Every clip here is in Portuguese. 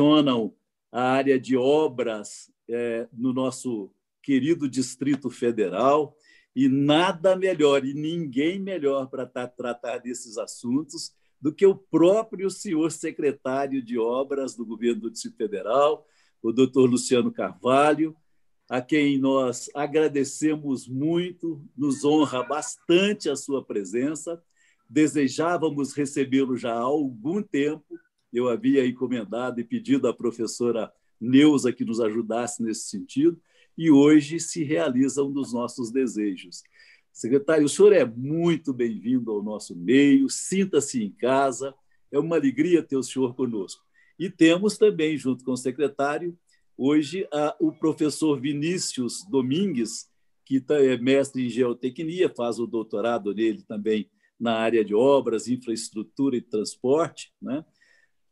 direcionam a área de obras é, no nosso querido Distrito Federal, e nada melhor e ninguém melhor para tratar desses assuntos do que o próprio senhor secretário de Obras do governo do Distrito Federal, o doutor Luciano Carvalho, a quem nós agradecemos muito, nos honra bastante a sua presença. Desejávamos recebê-lo já há algum tempo. Eu havia encomendado e pedido à professora Neuza que nos ajudasse nesse sentido, e hoje se realiza um dos nossos desejos. Secretário, o senhor é muito bem-vindo ao nosso meio, sinta-se em casa, é uma alegria ter o senhor conosco. E temos também, junto com o secretário, hoje a, o professor Vinícius Domingues, que tá, é mestre em geotecnia, faz o doutorado nele também na área de obras, infraestrutura e transporte. Né?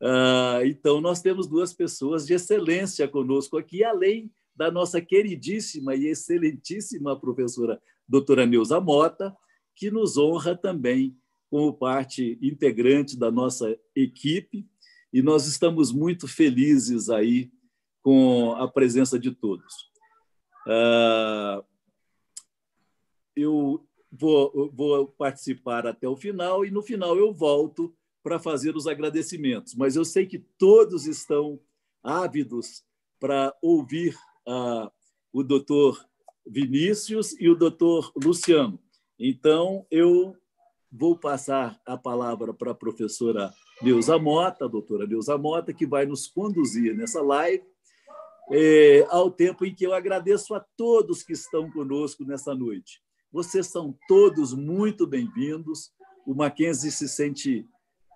Ah, então, nós temos duas pessoas de excelência conosco aqui, além da nossa queridíssima e excelentíssima professora doutora Neuza Mota, que nos honra também como parte integrante da nossa equipe, e nós estamos muito felizes aí com a presença de todos. Ah, eu vou, vou participar até o final e no final eu volto para fazer os agradecimentos, mas eu sei que todos estão ávidos para ouvir o doutor Vinícius e o doutor Luciano. Então, eu vou passar a palavra para a professora Neuza Mota, a doutora Neuza Mota, que vai nos conduzir nessa live, é, ao tempo em que eu agradeço a todos que estão conosco nessa noite. Vocês são todos muito bem-vindos. O Mackenzie se sente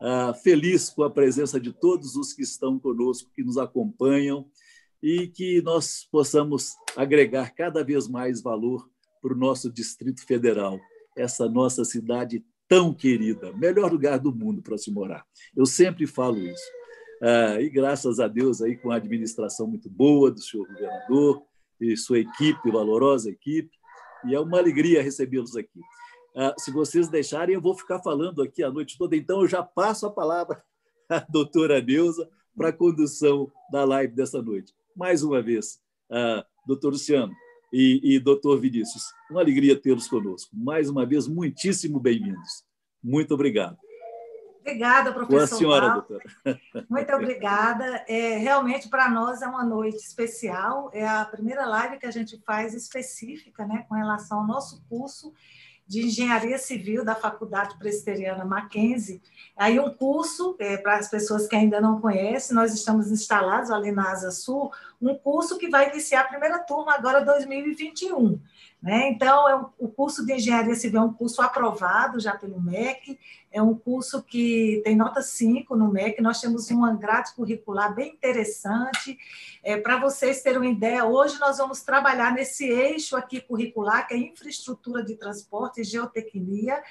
ah, feliz com a presença de todos os que estão conosco, que nos acompanham e que nós possamos agregar cada vez mais valor para o nosso Distrito Federal, essa nossa cidade tão querida, melhor lugar do mundo para se morar. Eu sempre falo isso. Ah, e graças a Deus aí com a administração muito boa do senhor governador e sua equipe, valorosa equipe, e é uma alegria recebê-los aqui. Ah, se vocês deixarem, eu vou ficar falando aqui a noite toda, então eu já passo a palavra à doutora Neuza para a condução da live dessa noite mais uma vez, uh, doutor Luciano e, e doutor Vinícius. Uma alegria tê-los conosco. Mais uma vez, muitíssimo bem-vindos. Muito obrigado. Obrigada, professor. Boa senhora, Val. doutora. Muito obrigada. É, realmente, para nós, é uma noite especial. É a primeira live que a gente faz específica né, com relação ao nosso curso de Engenharia Civil da Faculdade Presbiteriana Mackenzie. Aí um curso, é, para as pessoas que ainda não conhecem, nós estamos instalados ali na Asa Sul, um curso que vai iniciar a primeira turma agora 2021. Né? Então, é um, o curso de Engenharia Civil é um curso aprovado já pelo MEC, é um curso que tem nota 5 no MEC, nós temos uma grade curricular bem interessante. É, Para vocês terem uma ideia, hoje nós vamos trabalhar nesse eixo aqui curricular, que é infraestrutura de transporte e geotecnia,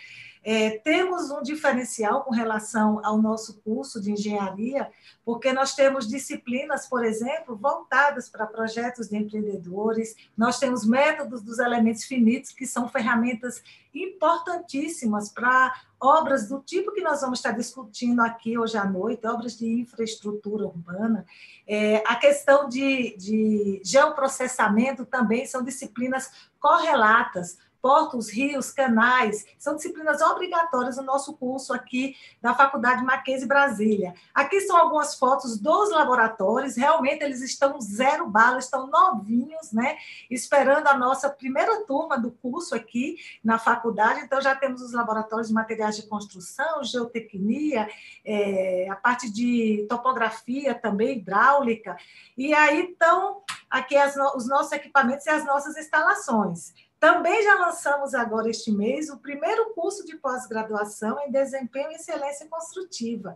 é, temos um diferencial com relação ao nosso curso de engenharia, porque nós temos disciplinas, por exemplo, voltadas para projetos de empreendedores, nós temos métodos dos elementos finitos, que são ferramentas importantíssimas para obras do tipo que nós vamos estar discutindo aqui hoje à noite, obras de infraestrutura urbana. É, a questão de, de geoprocessamento também são disciplinas correlatas portos, rios, canais, são disciplinas obrigatórias no nosso curso aqui da Faculdade Mackenzie Brasília. Aqui são algumas fotos dos laboratórios, realmente eles estão zero bala, estão novinhos, né? Esperando a nossa primeira turma do curso aqui na faculdade. Então, já temos os laboratórios de materiais de construção, geotecnia, é, a parte de topografia também, hidráulica. E aí estão aqui as, os nossos equipamentos e as nossas instalações. Também já lançamos agora este mês o primeiro curso de pós-graduação em desempenho e excelência construtiva.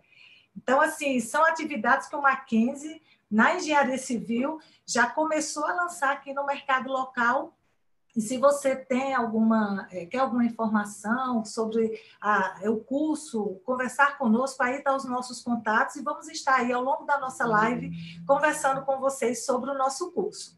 Então, assim, são atividades que o Mackenzie, na engenharia civil, já começou a lançar aqui no mercado local. E se você tem alguma, é, quer alguma informação sobre a, o curso, conversar conosco, aí estão tá os nossos contatos e vamos estar aí ao longo da nossa live conversando com vocês sobre o nosso curso.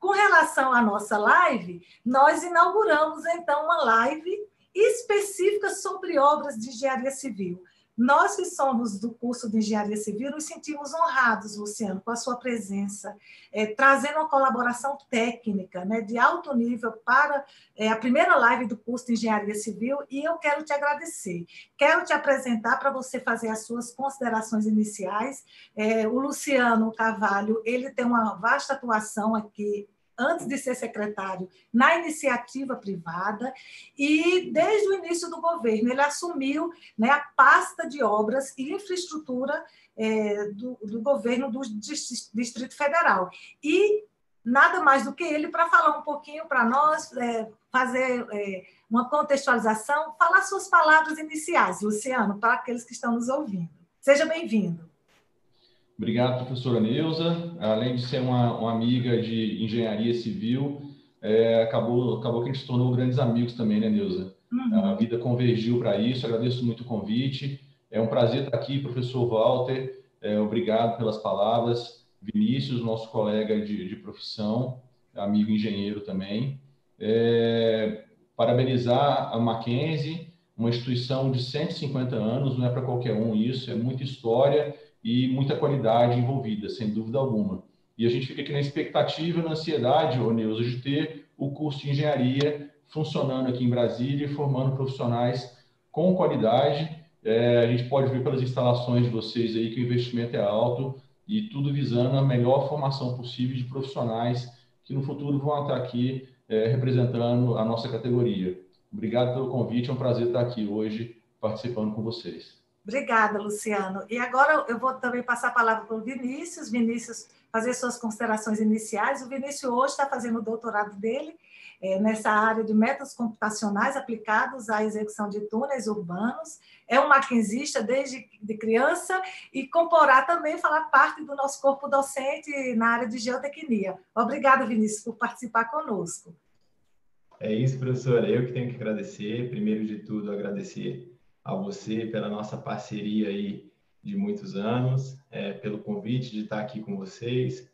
Com relação à nossa live, nós inauguramos então uma live específica sobre obras de engenharia civil. Nós que somos do curso de Engenharia Civil nos sentimos honrados, Luciano, com a sua presença, é, trazendo uma colaboração técnica né, de alto nível para é, a primeira live do curso de Engenharia Civil e eu quero te agradecer. Quero te apresentar para você fazer as suas considerações iniciais. É, o Luciano Carvalho, ele tem uma vasta atuação aqui antes de ser secretário, na iniciativa privada, e desde o início do governo ele assumiu né, a pasta de obras e infraestrutura é, do, do governo do Distrito Federal. E nada mais do que ele para falar um pouquinho para nós, é, fazer é, uma contextualização, falar suas palavras iniciais, Luciano, para aqueles que estão nos ouvindo. Seja bem-vindo. Obrigado, professora Neuza. Além de ser uma, uma amiga de engenharia civil, é, acabou, acabou que a gente se tornou grandes amigos também, né, Neuza? Uhum. A vida convergiu para isso. Agradeço muito o convite. É um prazer estar aqui, professor Walter. É, obrigado pelas palavras. Vinícius, nosso colega de, de profissão, amigo engenheiro também. É, parabenizar a Mackenzie, uma instituição de 150 anos, não é para qualquer um isso, é muita história e muita qualidade envolvida, sem dúvida alguma. E a gente fica aqui na expectativa, na ansiedade, ô Neuza, de ter o curso de engenharia funcionando aqui em Brasília e formando profissionais com qualidade. É, a gente pode ver pelas instalações de vocês aí que o investimento é alto e tudo visando a melhor formação possível de profissionais que no futuro vão estar aqui é, representando a nossa categoria. Obrigado pelo convite, é um prazer estar aqui hoje participando com vocês. Obrigada, Luciano. E agora eu vou também passar a palavra para o Vinícius. Vinícius, fazer suas considerações iniciais. O Vinícius hoje está fazendo o doutorado dele é, nessa área de métodos computacionais aplicados à execução de túneis urbanos. É um maquinzista desde de criança e comporá também falar parte do nosso corpo docente na área de geotecnia. Obrigada, Vinícius, por participar conosco. É isso, professora. Eu que tenho que agradecer. Primeiro de tudo, agradecer a você pela nossa parceria aí de muitos anos, é, pelo convite de estar aqui com vocês.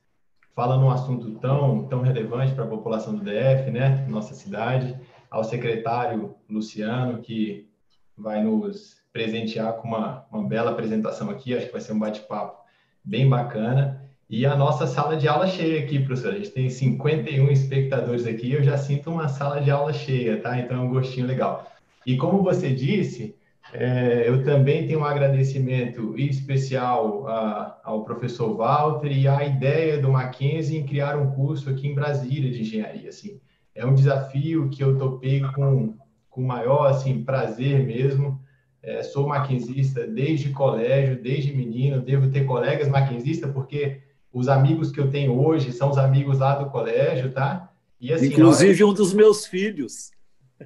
Fala num assunto tão, tão relevante para a população do DF, né, nossa cidade, ao secretário Luciano, que vai nos presentear com uma, uma bela apresentação aqui, acho que vai ser um bate-papo bem bacana. E a nossa sala de aula cheia aqui, professor. A gente tem 51 espectadores aqui, eu já sinto uma sala de aula cheia, tá? Então é um gostinho legal. E como você disse, é, eu também tenho um agradecimento especial a, ao professor Walter e à ideia do Mackenzie em criar um curso aqui em Brasília de engenharia. Assim, é um desafio que eu topei com com maior assim prazer mesmo. É, sou maquinzista desde colégio, desde menino. Devo ter colegas maquinzistas porque os amigos que eu tenho hoje são os amigos lá do colégio, tá? E, assim, Inclusive um dos meus filhos.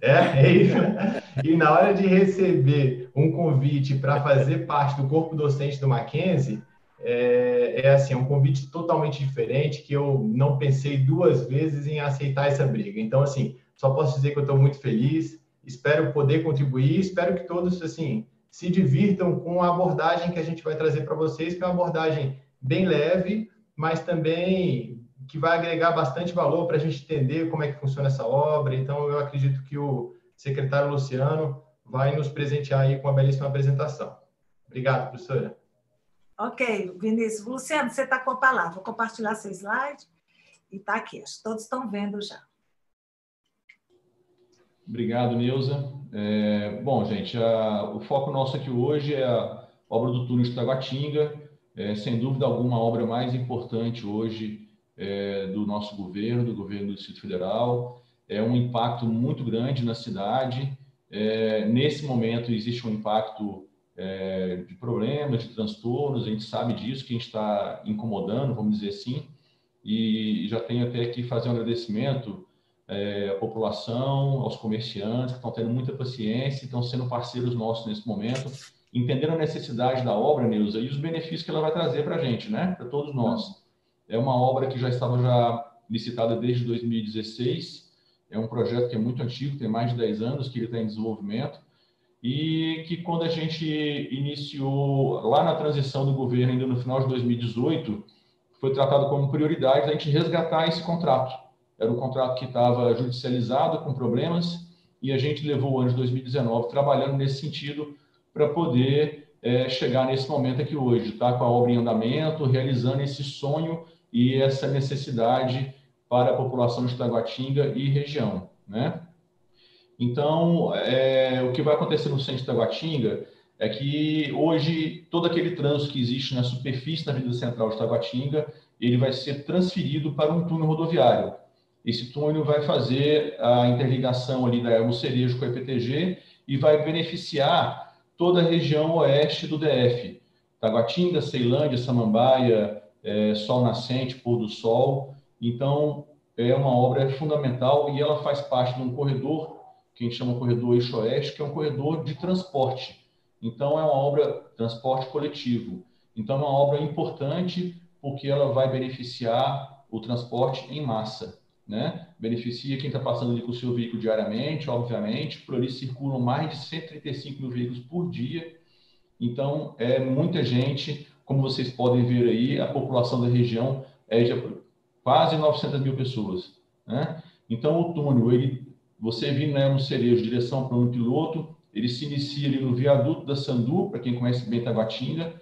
É, é isso. E na hora de receber um convite para fazer parte do corpo docente do Mackenzie, é, é, assim, é um convite totalmente diferente que eu não pensei duas vezes em aceitar essa briga. Então, assim, só posso dizer que eu estou muito feliz, espero poder contribuir, espero que todos, assim, se divirtam com a abordagem que a gente vai trazer para vocês, que é uma abordagem bem leve, mas também que vai agregar bastante valor para a gente entender como é que funciona essa obra. Então, eu acredito que o secretário Luciano vai nos presentear aí com uma belíssima apresentação. Obrigado, professora. Ok, Vinícius. Luciano, você está com a palavra. Vou compartilhar seu slide e está aqui. Todos estão vendo já. Obrigado, Neuza. É, bom, gente, a, o foco nosso aqui hoje é a obra do túnel de Taguatinga. É, sem dúvida alguma, a obra mais importante hoje é, do nosso governo, do governo do Distrito Federal. É um impacto muito grande na cidade. É, nesse momento, existe um impacto é, de problemas, de transtornos, a gente sabe disso, que a gente está incomodando, vamos dizer assim, e já tenho até que fazer um agradecimento é, à população, aos comerciantes, que estão tendo muita paciência, estão sendo parceiros nossos nesse momento, entendendo a necessidade da obra, Neuza, e os benefícios que ela vai trazer para a gente, né, para todos nós. É uma obra que já estava já licitada desde 2016. É um projeto que é muito antigo, tem mais de 10 anos que ele está em desenvolvimento e que quando a gente iniciou lá na transição do governo, ainda no final de 2018, foi tratado como prioridade a gente resgatar esse contrato. Era um contrato que estava judicializado, com problemas, e a gente levou o ano de 2019 trabalhando nesse sentido para poder é, chegar nesse momento aqui hoje, tá? com a obra em andamento, realizando esse sonho e essa necessidade para a população de Taguatinga e região. Né? Então, é, o que vai acontecer no centro de Taguatinga é que hoje todo aquele trânsito que existe na superfície da Avenida Central de Taguatinga, ele vai ser transferido para um túnel rodoviário. Esse túnel vai fazer a interligação ali da Elmo Cerejo com a EPTG e vai beneficiar toda a região oeste do DF. Taguatinga, Ceilândia, Samambaia, é, Sol Nascente, Pôr do Sol. Então, é uma obra fundamental e ela faz parte de um corredor que a gente chama corredor eixo-oeste, que é um corredor de transporte. Então, é uma obra transporte coletivo. Então, é uma obra importante porque ela vai beneficiar o transporte em massa. Né? Beneficia quem está passando ali com o seu veículo diariamente, obviamente. Por ali circulam mais de 135 mil veículos por dia. Então, é muita gente. Como vocês podem ver aí, a população da região é de quase 900 mil pessoas. Né? Então, o túnel, ele você vindo né, no Cerejo, direção para um piloto, ele se inicia ali no viaduto da Sandu, para quem conhece bem Taguatinga,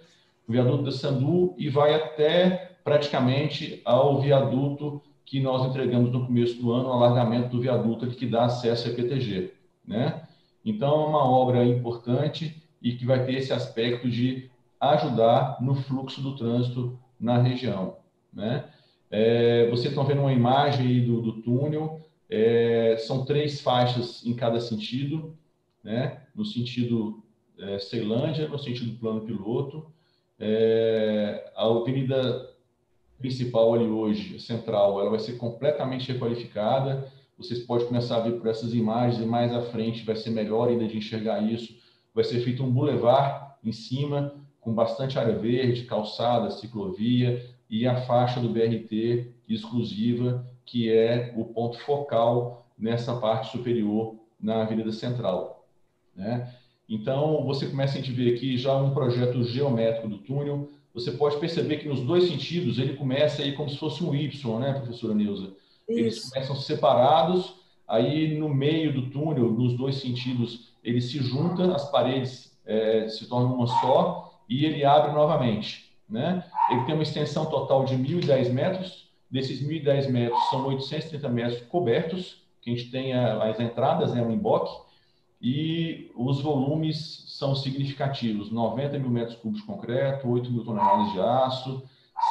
o viaduto da Sandu, e vai até praticamente ao viaduto que nós entregamos no começo do ano, o alargamento do viaduto que dá acesso ao EPTG. Né? Então, é uma obra importante e que vai ter esse aspecto de ajudar no fluxo do trânsito na região. Né? É, vocês estão vendo uma imagem do, do túnel, é, são três faixas em cada sentido, né? no sentido é, Ceilândia, no sentido plano piloto. É, a avenida principal ali hoje, central, ela vai ser completamente requalificada. Vocês podem começar a ver por essas imagens e mais à frente vai ser melhor ainda de enxergar isso. Vai ser feito um bulevar em cima, com bastante área verde, calçada, ciclovia e a faixa do BRT exclusiva que é o ponto focal nessa parte superior na Avenida Central. Né? Então, você começa a gente ver aqui já um projeto geométrico do túnel. Você pode perceber que nos dois sentidos ele começa aí como se fosse um Y, né, professora Neuza? Eles começam separados, aí no meio do túnel, nos dois sentidos, ele se junta, as paredes é, se tornam uma só e ele abre novamente. Né? Ele tem uma extensão total de 1.010 metros, Desses 1.010 metros, são 830 metros cobertos, que a gente tem as entradas, né, o emboque, e os volumes são significativos: 90 mil metros cúbicos de concreto, 8 mil toneladas de aço,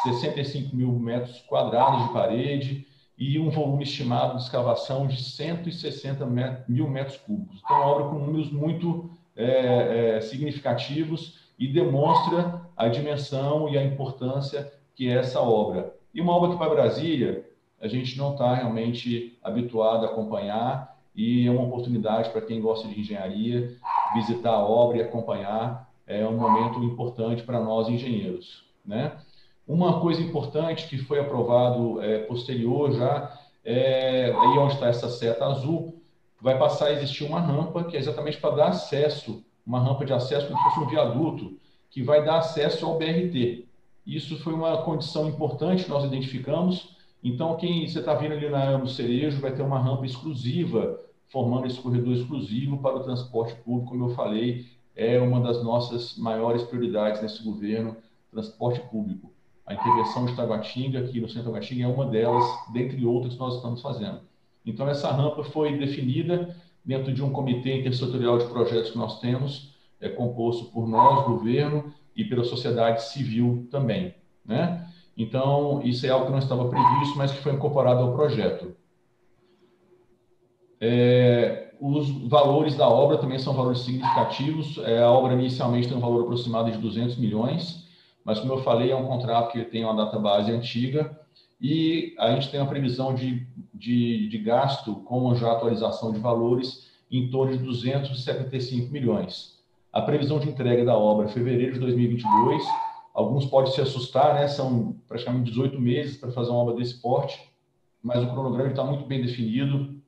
65 mil metros quadrados de parede e um volume estimado de escavação de 160 mil metros cúbicos. Então, uma obra com números muito é, é, significativos e demonstra a dimensão e a importância que é essa obra. E uma obra que para Brasília, a gente não está realmente habituado a acompanhar e é uma oportunidade para quem gosta de engenharia visitar a obra e acompanhar. É um momento importante para nós engenheiros, né? Uma coisa importante que foi aprovado é, posterior já, é, aí onde está essa seta azul, vai passar a existir uma rampa que é exatamente para dar acesso, uma rampa de acesso como se fosse um viaduto, que vai dar acesso ao BRT. Isso foi uma condição importante que nós identificamos. Então, quem você está vendo ali na no Cerejo vai ter uma rampa exclusiva, formando esse corredor exclusivo para o transporte público, como eu falei, é uma das nossas maiores prioridades nesse governo, transporte público. A intervenção de Taguatinga, aqui no centro Taguatinga, é uma delas, dentre outras que nós estamos fazendo. Então, essa rampa foi definida dentro de um comitê intersetorial de projetos que nós temos, é composto por nós, governo, e pela sociedade civil também. Né? Então, isso é algo que não estava previsto, mas que foi incorporado ao projeto. É, os valores da obra também são valores significativos. É, a obra inicialmente tem um valor aproximado de 200 milhões, mas, como eu falei, é um contrato que tem uma data base antiga e a gente tem uma previsão de, de, de gasto com já atualização de valores em torno de 275 milhões. A previsão de entrega da obra é fevereiro de 2022. Alguns podem se assustar, né? São praticamente 18 meses para fazer uma obra desse porte, mas o cronograma está muito bem definido.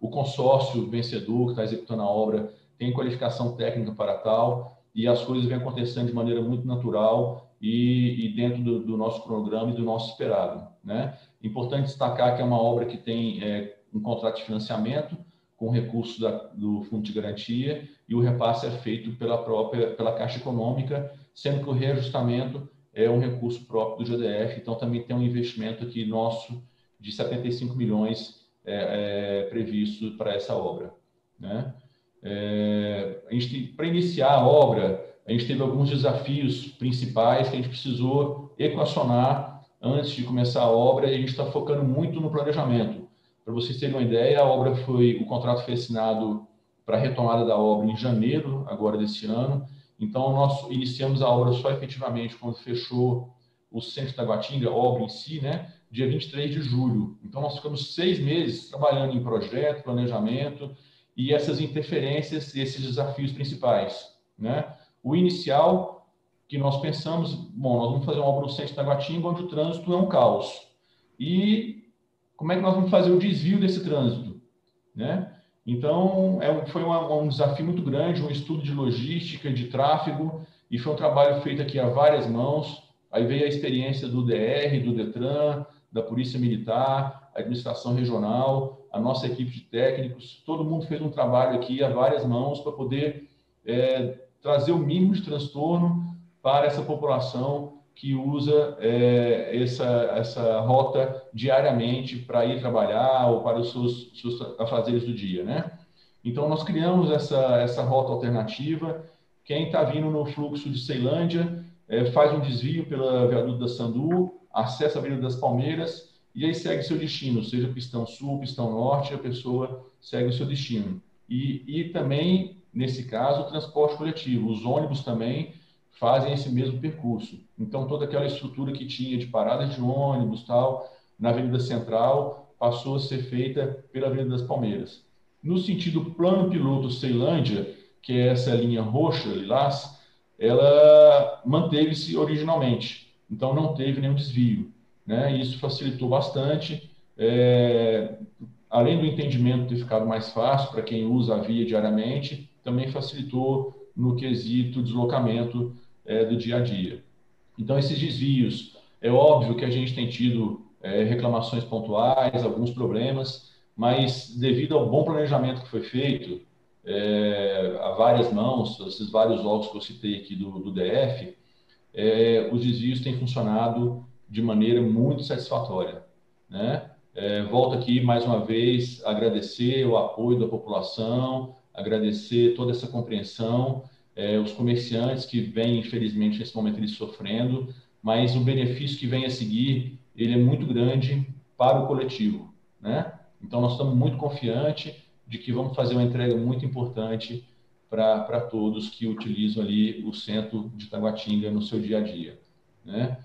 O consórcio vencedor que está executando a obra tem qualificação técnica para tal e as coisas vêm acontecendo de maneira muito natural e, e dentro do, do, nosso cronograma e do nosso esperado. Né? Importante destacar que é uma obra que tem é, um contrato de financiamento, com recursos da, do Fundo de Garantia e o repasse é feito pela própria pela Caixa Econômica, sendo que o reajustamento é um recurso próprio do GDF, então também tem um investimento aqui nosso de 75 milhões é, é, previsto para essa obra. Né? É, para iniciar a obra, a gente teve alguns desafios principais que a gente precisou equacionar antes de começar a obra e a gente está focando muito no planejamento. Para vocês terem uma ideia, a obra foi, o contrato foi assinado para a retomada da obra em janeiro agora desse ano então, nós iniciamos a obra só efetivamente quando fechou o centro da Guatinga, a obra em si, né? Dia 23 de julho. Então, nós ficamos seis meses trabalhando em projeto, planejamento e essas interferências, esses desafios principais, né? O inicial que nós pensamos, bom, nós vamos fazer uma obra no centro da Guatinga onde o trânsito é um caos. E como é que nós vamos fazer o desvio desse trânsito, né? Então, é, foi uma, um desafio muito grande, um estudo de logística, de tráfego, e foi um trabalho feito aqui a várias mãos. Aí veio a experiência do DR, do DETRAN, da Polícia Militar, a administração regional, a nossa equipe de técnicos, todo mundo fez um trabalho aqui a várias mãos para poder é, trazer o mínimo de transtorno para essa população que usa é, essa, essa rota diariamente para ir trabalhar ou para os seus, seus afazeres do dia, né? Então, nós criamos essa, essa rota alternativa. Quem está vindo no fluxo de Ceilândia é, faz um desvio pela viaduto da Sandu, acessa a Avenida das Palmeiras e aí segue seu destino, seja pistão sul, pistão norte, a pessoa segue o seu destino. E, e também, nesse caso, o transporte coletivo. Os ônibus também fazem esse mesmo percurso. Então, toda aquela estrutura que tinha de paradas de ônibus tal, na Avenida Central, passou a ser feita pela Avenida das Palmeiras. No sentido plano piloto Ceilândia, que é essa linha roxa, lilás, ela manteve-se originalmente, então não teve nenhum desvio. Né? Isso facilitou bastante, é, além do entendimento ter ficado mais fácil para quem usa a via diariamente, também facilitou no quesito deslocamento é, do dia a dia. Então, esses desvios, é óbvio que a gente tem tido é, reclamações pontuais, alguns problemas, mas devido ao bom planejamento que foi feito, é, a várias mãos, esses vários órgãos que eu citei aqui do, do DF, é, os desvios têm funcionado de maneira muito satisfatória. Né? É, volto aqui mais uma vez agradecer o apoio da população, agradecer toda essa compreensão é, os comerciantes que vêm, infelizmente, nesse momento eles sofrendo, mas o benefício que vem a seguir, ele é muito grande para o coletivo, né? Então, nós estamos muito confiantes de que vamos fazer uma entrega muito importante para todos que utilizam ali o centro de Taguatinga no seu dia a dia, né?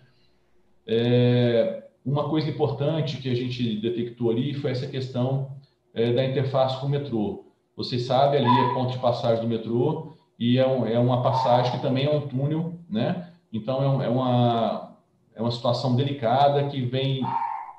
É, uma coisa importante que a gente detectou ali foi essa questão é, da interface com o metrô. Você sabe, ali é ponto de passagem do metrô, e é, um, é uma passagem que também é um túnel, né? Então é, um, é, uma, é uma situação delicada que vem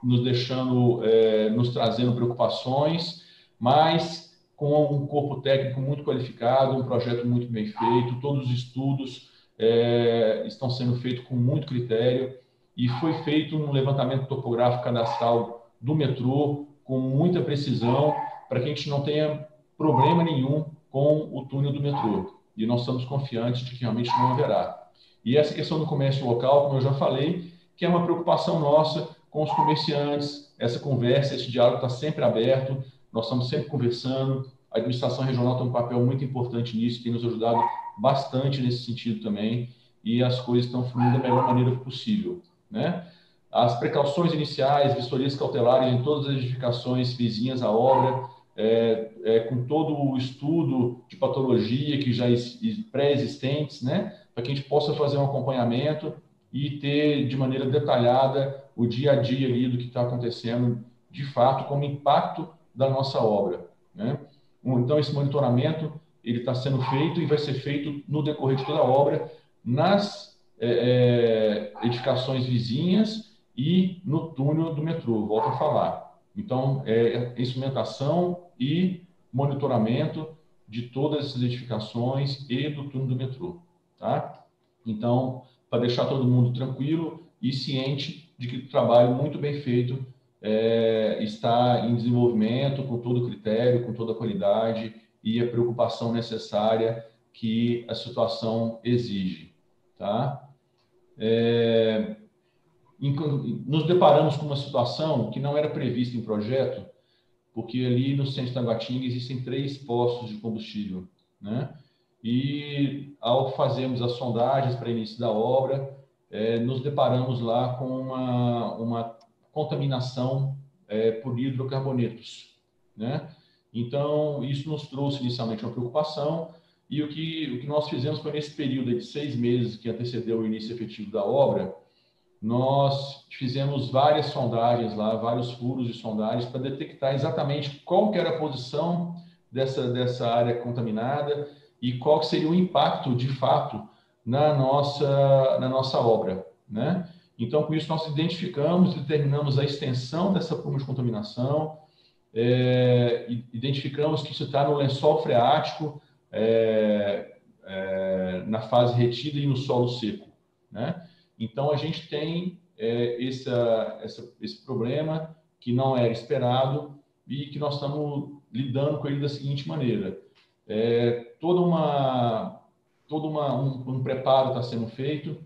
nos deixando, é, nos trazendo preocupações, mas com um corpo técnico muito qualificado, um projeto muito bem feito, todos os estudos é, estão sendo feitos com muito critério. E foi feito um levantamento topográfico cadastral do metrô com muita precisão para que a gente não tenha problema nenhum com o túnel do metrô. E nós estamos confiantes de que realmente não haverá. E essa questão do comércio local, como eu já falei, que é uma preocupação nossa com os comerciantes, essa conversa, esse diálogo está sempre aberto, nós estamos sempre conversando, a administração regional tem um papel muito importante nisso, tem nos ajudado bastante nesse sentido também, e as coisas estão fluindo da melhor maneira possível. Né? As precauções iniciais, vistorias cautelares em todas as edificações vizinhas à obra, é, é, com todo o estudo de patologia que já pré-existentes, né, para que a gente possa fazer um acompanhamento e ter de maneira detalhada o dia a dia ali do que está acontecendo, de fato, como impacto da nossa obra. Né? Então, esse monitoramento ele está sendo feito e vai ser feito no decorrer de toda a obra, nas é, é edificações vizinhas e no túnel do metrô, volto a falar. Então, é instrumentação e monitoramento de todas essas edificações e do túnel do metrô, tá? Então, para deixar todo mundo tranquilo e ciente de que o trabalho muito bem feito é, está em desenvolvimento com todo o critério, com toda a qualidade e a preocupação necessária que a situação exige, tá? É, nos deparamos com uma situação que não era prevista em projeto, porque ali no centro de Taguatinga existem três postos de combustível, né? E ao fazermos as sondagens para início da obra, é, nos deparamos lá com uma, uma contaminação é, por hidrocarbonetos, né? Então, isso nos trouxe inicialmente uma preocupação, e o que, o que nós fizemos foi nesse período de seis meses que antecedeu o início efetivo da obra, nós fizemos várias sondagens lá, vários furos de sondagens para detectar exatamente qual que era a posição dessa, dessa área contaminada e qual seria o impacto de fato na nossa, na nossa obra, né? Então, com isso, nós identificamos, determinamos a extensão dessa pluma de contaminação, é, identificamos que isso está no lençol freático, é, é, na fase retida e no solo seco, né? Então, a gente tem é, essa, essa, esse problema que não era esperado e que nós estamos lidando com ele da seguinte maneira. É, toda uma, todo uma, um, um preparo está sendo feito,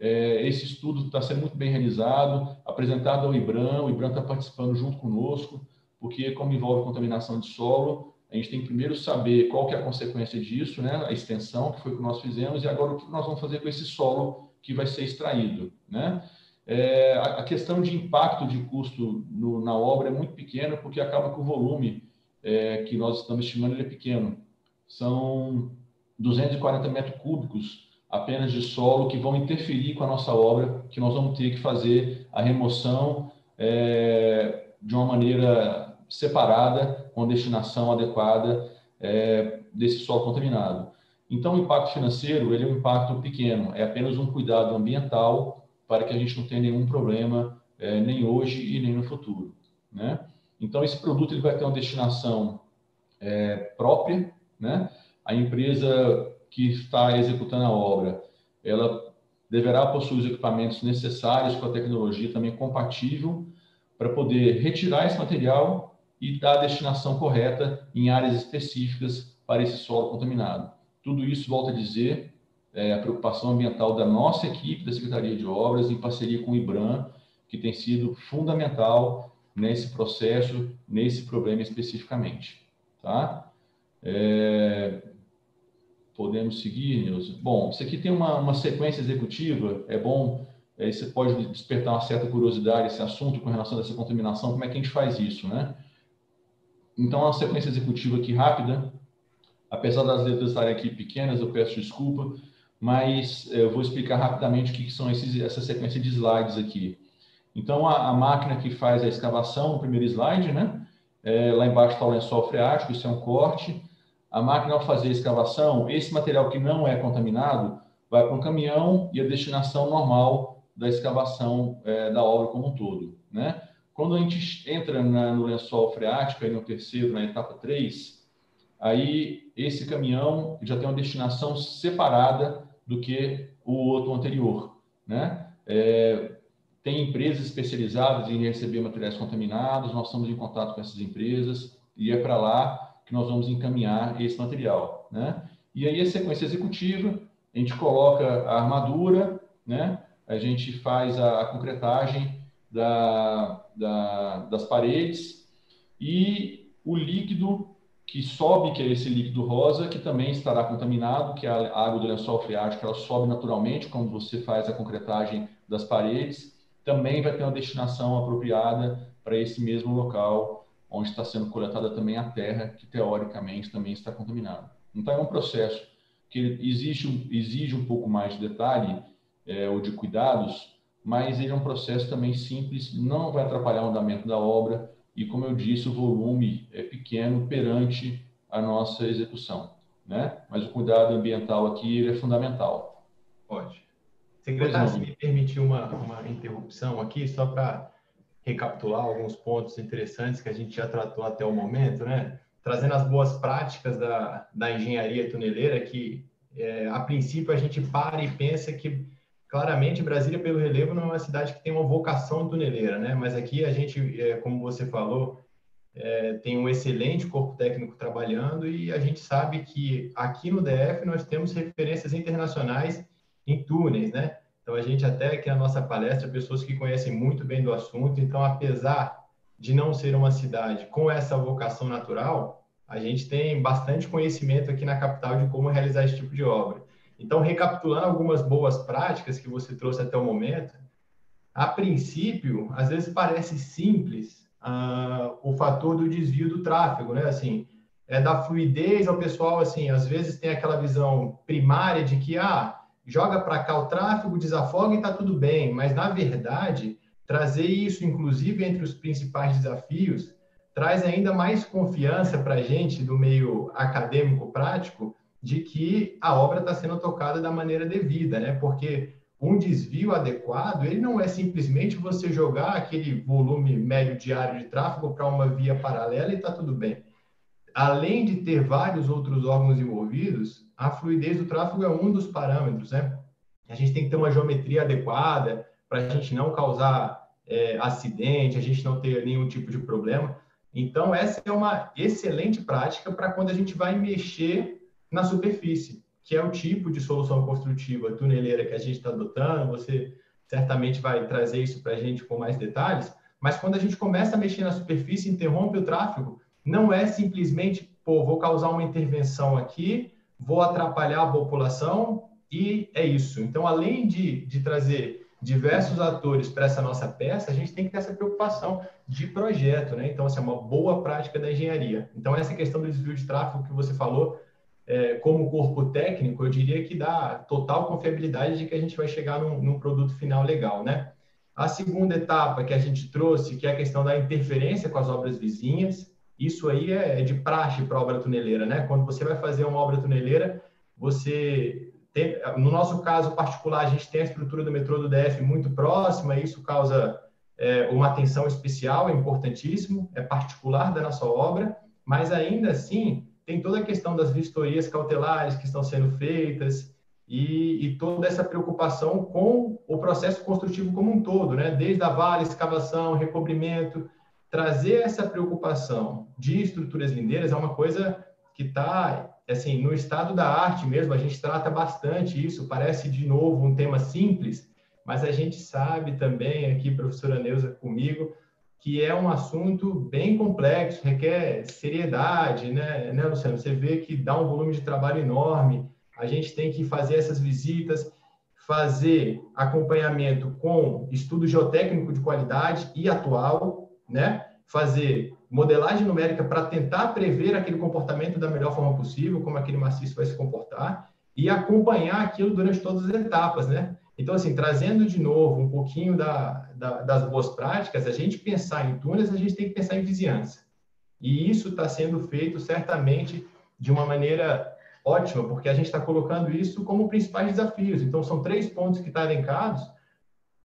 esse estudo está sendo muito bem realizado, apresentado ao IBRAM, o IBRAM está participando junto conosco, porque como envolve contaminação de solo, a gente tem que primeiro saber qual que é a consequência disso, né, a extensão, que foi que nós fizemos, e agora o que nós vamos fazer com esse solo que vai ser extraído. Né? É, a, questão de impacto de custo no, na obra é muito pequena, porque acaba que o volume é, que nós estamos estimando ele é pequeno. São 240 metros cúbicos apenas de solo que vão interferir com a nossa obra, que nós vamos ter que fazer a remoção é, de uma maneira separada, com destinação adequada é, desse solo contaminado. Então, o impacto financeiro ele é um impacto pequeno, é apenas um cuidado ambiental para que a gente não tenha nenhum problema é, nem hoje e nem no futuro. Né? Então, esse produto ele vai ter uma destinação é, própria, né? A empresa que está executando a obra, ela deverá possuir os equipamentos necessários com a tecnologia também compatível para poder retirar esse material e dar a destinação correta em áreas específicas para esse solo contaminado. Tudo isso, volta a dizer, é a preocupação ambiental da nossa equipe da Secretaria de Obras, em parceria com o IBRAM, que tem sido fundamental nesse processo, nesse problema especificamente. Tá? É... Podemos seguir, Nilson? Bom, isso aqui tem uma, uma sequência executiva, é bom, é, você pode despertar uma certa curiosidade esse assunto com relação a essa contaminação, como é que a gente faz isso, né? Então, uma sequência executiva aqui rápida, Apesar das letras estarem aqui pequenas, eu peço desculpa, mas eh, eu vou explicar rapidamente o que são esses, essa sequência de slides aqui. Então, a, a máquina que faz a escavação, no primeiro slide, né? É, lá embaixo está o lençol freático, isso é um corte. A máquina, ao fazer a escavação, esse material que não é contaminado vai para um caminhão e a destinação normal da escavação é, da obra como um todo, né? Quando a gente entra na, no lençol freático, aí no terceiro, na etapa 3, aí esse caminhão já tem uma destinação separada do que o outro anterior, né? É, tem empresas especializadas em receber materiais contaminados, nós estamos em contato com essas empresas e é para lá que nós vamos encaminhar esse material, né? E aí a sequência executiva, a gente coloca a armadura, né? A gente faz a, a concretagem da, da, das paredes e o líquido que sobe, que é esse líquido rosa, que também estará contaminado, que é a água do lençol freático, ela sobe naturalmente quando você faz a concretagem das paredes, também vai ter uma destinação apropriada para esse mesmo local onde está sendo coletada também a terra, que teoricamente também está contaminada. Então é um processo que exige, exige um pouco mais de detalhe é, ou de cuidados, mas ele é um processo também simples, não vai atrapalhar o andamento da obra, e, como eu disse, o volume é pequeno perante a nossa execução. Né? Mas o cuidado ambiental aqui é fundamental. Pode. Secretário, se me permitir uma, uma interrupção aqui, só para recapitular alguns pontos interessantes que a gente já tratou até o momento, né? trazendo as boas práticas da, da engenharia tuneleira, que é, a princípio a gente para e pensa que claramente Brasília, pelo relevo, não é uma cidade que tem uma vocação tuneleira, né? Mas aqui a gente, é, como você falou, é, tem um excelente corpo técnico trabalhando e a gente sabe que aqui no DF nós temos referências internacionais em túneis, né? Então a gente até aqui na nossa palestra pessoas que conhecem muito bem do assunto. Então apesar de não ser uma cidade com essa vocação natural, a gente tem bastante conhecimento aqui na capital de como realizar esse tipo de obra. Então recapitulando algumas boas práticas que você trouxe até o momento, a princípio às vezes parece simples uh, o fator do desvio do tráfego, né? Assim, é da fluidez ao pessoal, assim, às vezes tem aquela visão primária de que, ah, joga para cá o tráfego, desafoga e está tudo bem, mas na verdade, trazer isso, inclusive, entre os principais desafios, traz ainda mais confiança para a gente do meio acadêmico prático de que a obra está sendo tocada da maneira devida, né? Porque um desvio adequado, ele não é simplesmente você jogar aquele volume médio diário de tráfego para uma via paralela e está tudo bem. Além de ter vários outros órgãos envolvidos, a fluidez do tráfego é um dos parâmetros, né? A gente tem que ter uma geometria adequada para a gente não causar é, acidente, a gente não ter nenhum tipo de problema. Então, essa é uma excelente prática para quando a gente vai mexer na superfície que é o tipo de solução construtiva tuneleira que a gente está adotando. Você certamente vai trazer isso para a gente com mais detalhes. Mas quando a gente começa a mexer na superfície, interrompe o tráfego, não é simplesmente, pô, vou causar uma intervenção aqui, vou atrapalhar a população e é isso. Então, além de, de trazer diversos atores para essa nossa peça, a gente tem que ter essa preocupação de projeto, né? Então, assim, é uma boa prática da engenharia. Então, essa questão do desvio de tráfego que você falou, é, como corpo técnico, eu diria que dá total confiabilidade de que a gente vai chegar num, num, produto final legal, né? A segunda etapa que a gente trouxe, que é a questão da interferência com as obras vizinhas, isso aí é, é de praxe para obra tuneleira, né? Quando você vai fazer uma obra tuneleira, você tem, no nosso caso particular, a gente tem a estrutura do metrô do DF muito próxima, isso causa é, uma atenção especial, é importantíssimo, é particular da nossa obra, mas ainda assim tem toda a questão das vistorias cautelares que estão sendo feitas e, e, toda essa preocupação com o processo construtivo como um todo, né? Desde a vale, escavação, recobrimento, trazer essa preocupação de estruturas lindeiras é uma coisa que está assim no estado da arte mesmo. A gente trata bastante isso. Parece de novo um tema simples, mas a gente sabe também aqui, professora Neuza, comigo, que é um assunto bem complexo, requer seriedade, né, né, Luciano? Você vê que dá um volume de trabalho enorme, a gente tem que fazer essas visitas, fazer acompanhamento com estudo geotécnico de qualidade e atual, né? Fazer modelagem numérica para tentar prever aquele comportamento da melhor forma possível, como aquele maciço vai se comportar, e acompanhar aquilo durante todas as etapas, né? Então, assim, trazendo de novo um pouquinho da, da, das boas práticas, a gente pensar em túneis, a gente tem que pensar em vizinhança. E isso está sendo feito certamente de uma maneira ótima, porque a gente está colocando isso como principais desafios. Então, são três pontos que estão elencados.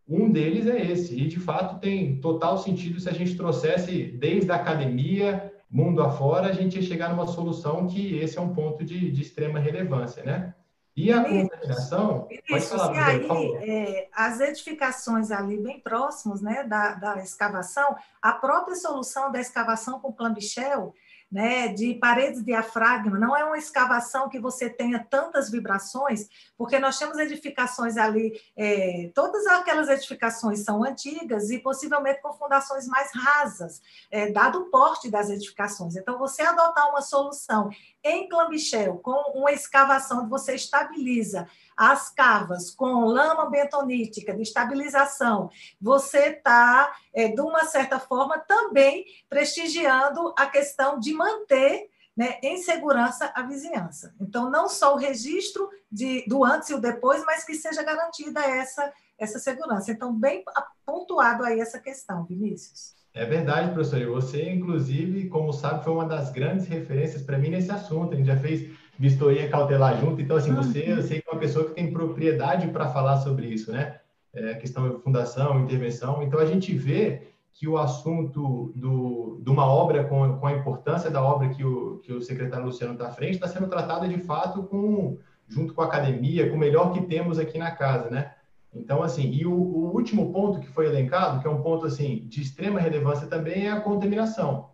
Um deles é esse, e de fato tem total sentido se a gente trouxesse desde a academia, mundo afora, a gente ia chegar numa solução que esse é um ponto de, de extrema relevância, né? E a contaminação. Pode falar, e aí, é, as edificações ali bem próximos né, da, da escavação, a própria solução da escavação com clambichel né, de paredes diafragma, não é uma escavação que você tenha tantas vibrações, porque nós temos edificações ali, é, todas aquelas edificações são antigas e possivelmente com fundações mais rasas, é, dado o porte das edificações. Então, você adotar uma solução em Clambichel, com uma escavação onde você estabiliza as cavas com lama bentonítica de estabilização, você está, é, de uma certa forma, também prestigiando a questão de manter né, em segurança a vizinhança. Então, não só o registro de, do antes e o depois, mas que seja garantida essa, essa segurança. Então, bem pontuado aí essa questão, Vinícius. É verdade, professor. E você, inclusive, como sabe, foi uma das grandes referências para mim nesse assunto. A gente já fez vistoria cautelar junto. Então, assim, você, eu sei que é uma pessoa que tem propriedade para falar sobre isso, né? É, questão de fundação, intervenção. Então, a gente vê que o assunto do, de uma obra, com, com a importância da obra que o, que o secretário Luciano está à frente, está sendo tratada de fato com, junto com a academia, com o melhor que temos aqui na casa, né? Então, assim, e o, o, último ponto que foi elencado, que é um ponto, assim, de extrema relevância também, é a contaminação.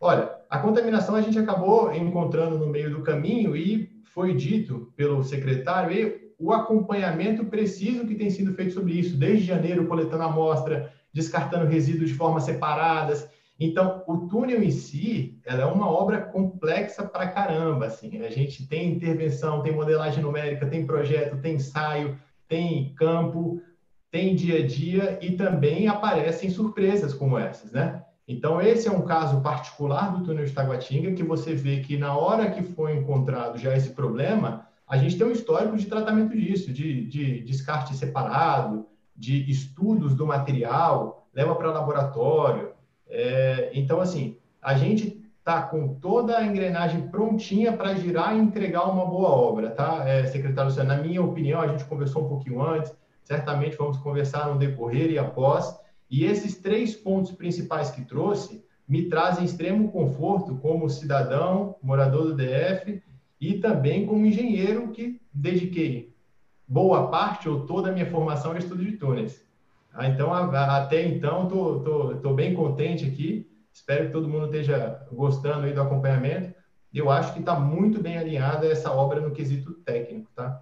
Olha, a contaminação a gente acabou encontrando no meio do caminho e foi dito pelo secretário e o acompanhamento preciso que tem sido feito sobre isso, desde janeiro, coletando amostra, descartando resíduos de formas separadas. Então, o túnel em si, ela é uma obra complexa para caramba, assim. A gente tem intervenção, tem modelagem numérica, tem projeto, tem ensaio, tem campo, tem dia a dia e também aparecem surpresas como essas, né? Então, esse é um caso particular do túnel de Taguatinga, que você vê que na hora que foi encontrado já esse problema, a gente tem um histórico de tratamento disso, de, de descarte separado, de estudos do material, leva para laboratório. É, então, assim, a gente está com toda a engrenagem prontinha para girar e entregar uma boa obra, tá, é, secretário Luciano? Na minha opinião, a gente conversou um pouquinho antes, certamente vamos conversar no decorrer e após, e esses três pontos principais que trouxe me trazem extremo conforto como cidadão, morador do DF e também como engenheiro que dediquei boa parte ou toda a minha formação ao estudo de túneis. Ah, então, até então, estou tô, tô, tô, bem contente aqui. Espero que todo mundo esteja gostando aí do acompanhamento. Eu acho que está muito bem alinhada essa obra no quesito técnico, tá?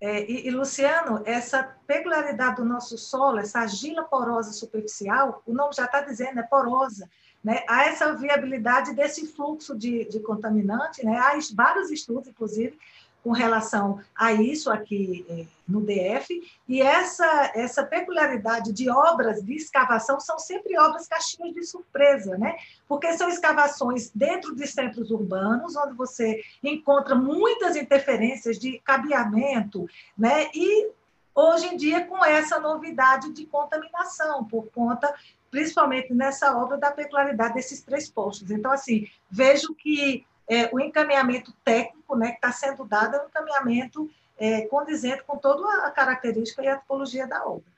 É, e, e, Luciano, essa peculiaridade do nosso solo, essa argila porosa superficial, o nome já está dizendo, é porosa. Né? Há essa viabilidade desse fluxo de, de contaminante, né? há vários estudos, inclusive, com relação a isso aqui é, no DF, e essa, essa peculiaridade de obras de escavação são sempre obras caixinhas de surpresa, né? porque são escavações dentro de centros urbanos, onde você encontra muitas interferências de cabeamento, né? e hoje em dia com essa novidade de contaminação, por conta, principalmente nessa obra, da peculiaridade desses três postos. Então, assim, vejo que é, o encaminhamento técnico né, que está sendo dado é um encaminhamento é, condizente com toda a característica e a tipologia da obra.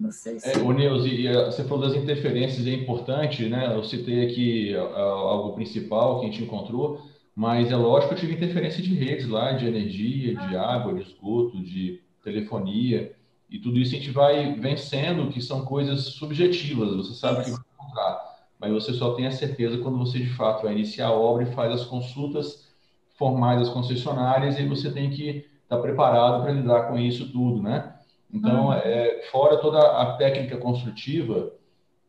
Não sei se... É, o Neuzi, você falou das interferências, é importante, né? Eu citei aqui algo principal que a gente encontrou, mas é lógico que eu tive interferência de redes lá, de energia, de ah. água, de esgoto, de telefonia, e tudo isso a gente vai vencendo, que são coisas subjetivas, você sabe isso. que vai encontrar mas você só tem a certeza quando você de fato vai iniciar a obra e faz as consultas formais das concessionárias e você tem que estar tá preparado para lidar com isso tudo, né? Então, uhum. é, fora toda a técnica construtiva,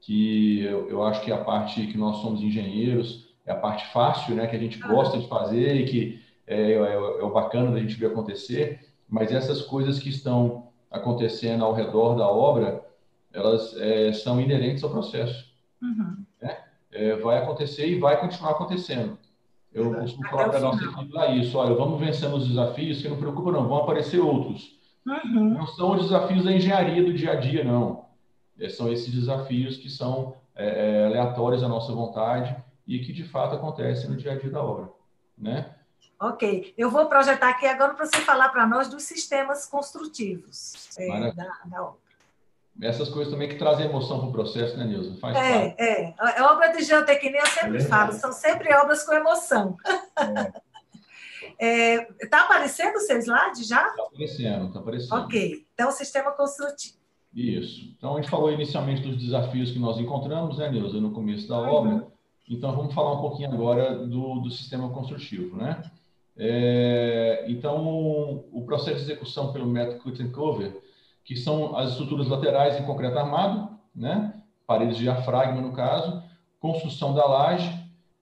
que eu, eu, acho que é a parte que nós somos engenheiros, é a parte fácil, né, que a gente gosta de fazer e que é, é, é o bacana da gente ver acontecer, mas essas coisas que estão acontecendo ao redor da obra, elas é, são inerentes ao processo. Uhum é, vai acontecer e vai continuar acontecendo. Eu costumo falar para a nossa equipe lá isso, olha, vamos vencendo os desafios, que não preocupa não, vão aparecer outros. Uhum. Não são os desafios da engenharia do dia a dia, não. É, são esses desafios que são é, é aleatórios à nossa vontade e que de fato acontecem no dia a dia da obra, né? Ok, eu vou projetar aqui agora para você falar para nós dos sistemas construtivos é, da, da obra essas coisas também que trazem emoção para o processo, né, Nilson? Faz é, parte. é. A obra de geotecnia, eu sempre é falo, são sempre obras com emoção. Está é. é, tá aparecendo o seu slide já? Está aparecendo, está aparecendo. Ok, então, sistema construtivo. Isso. Então, a gente falou inicialmente dos desafios que nós encontramos, né, Nilson, no começo da uhum. obra. Então, vamos falar um pouquinho agora do, do sistema construtivo, né? É, então, o processo de execução pelo método Cut and Cover que são as estruturas laterais em concreto armado, né? paredes de diafragma, no caso, construção da laje.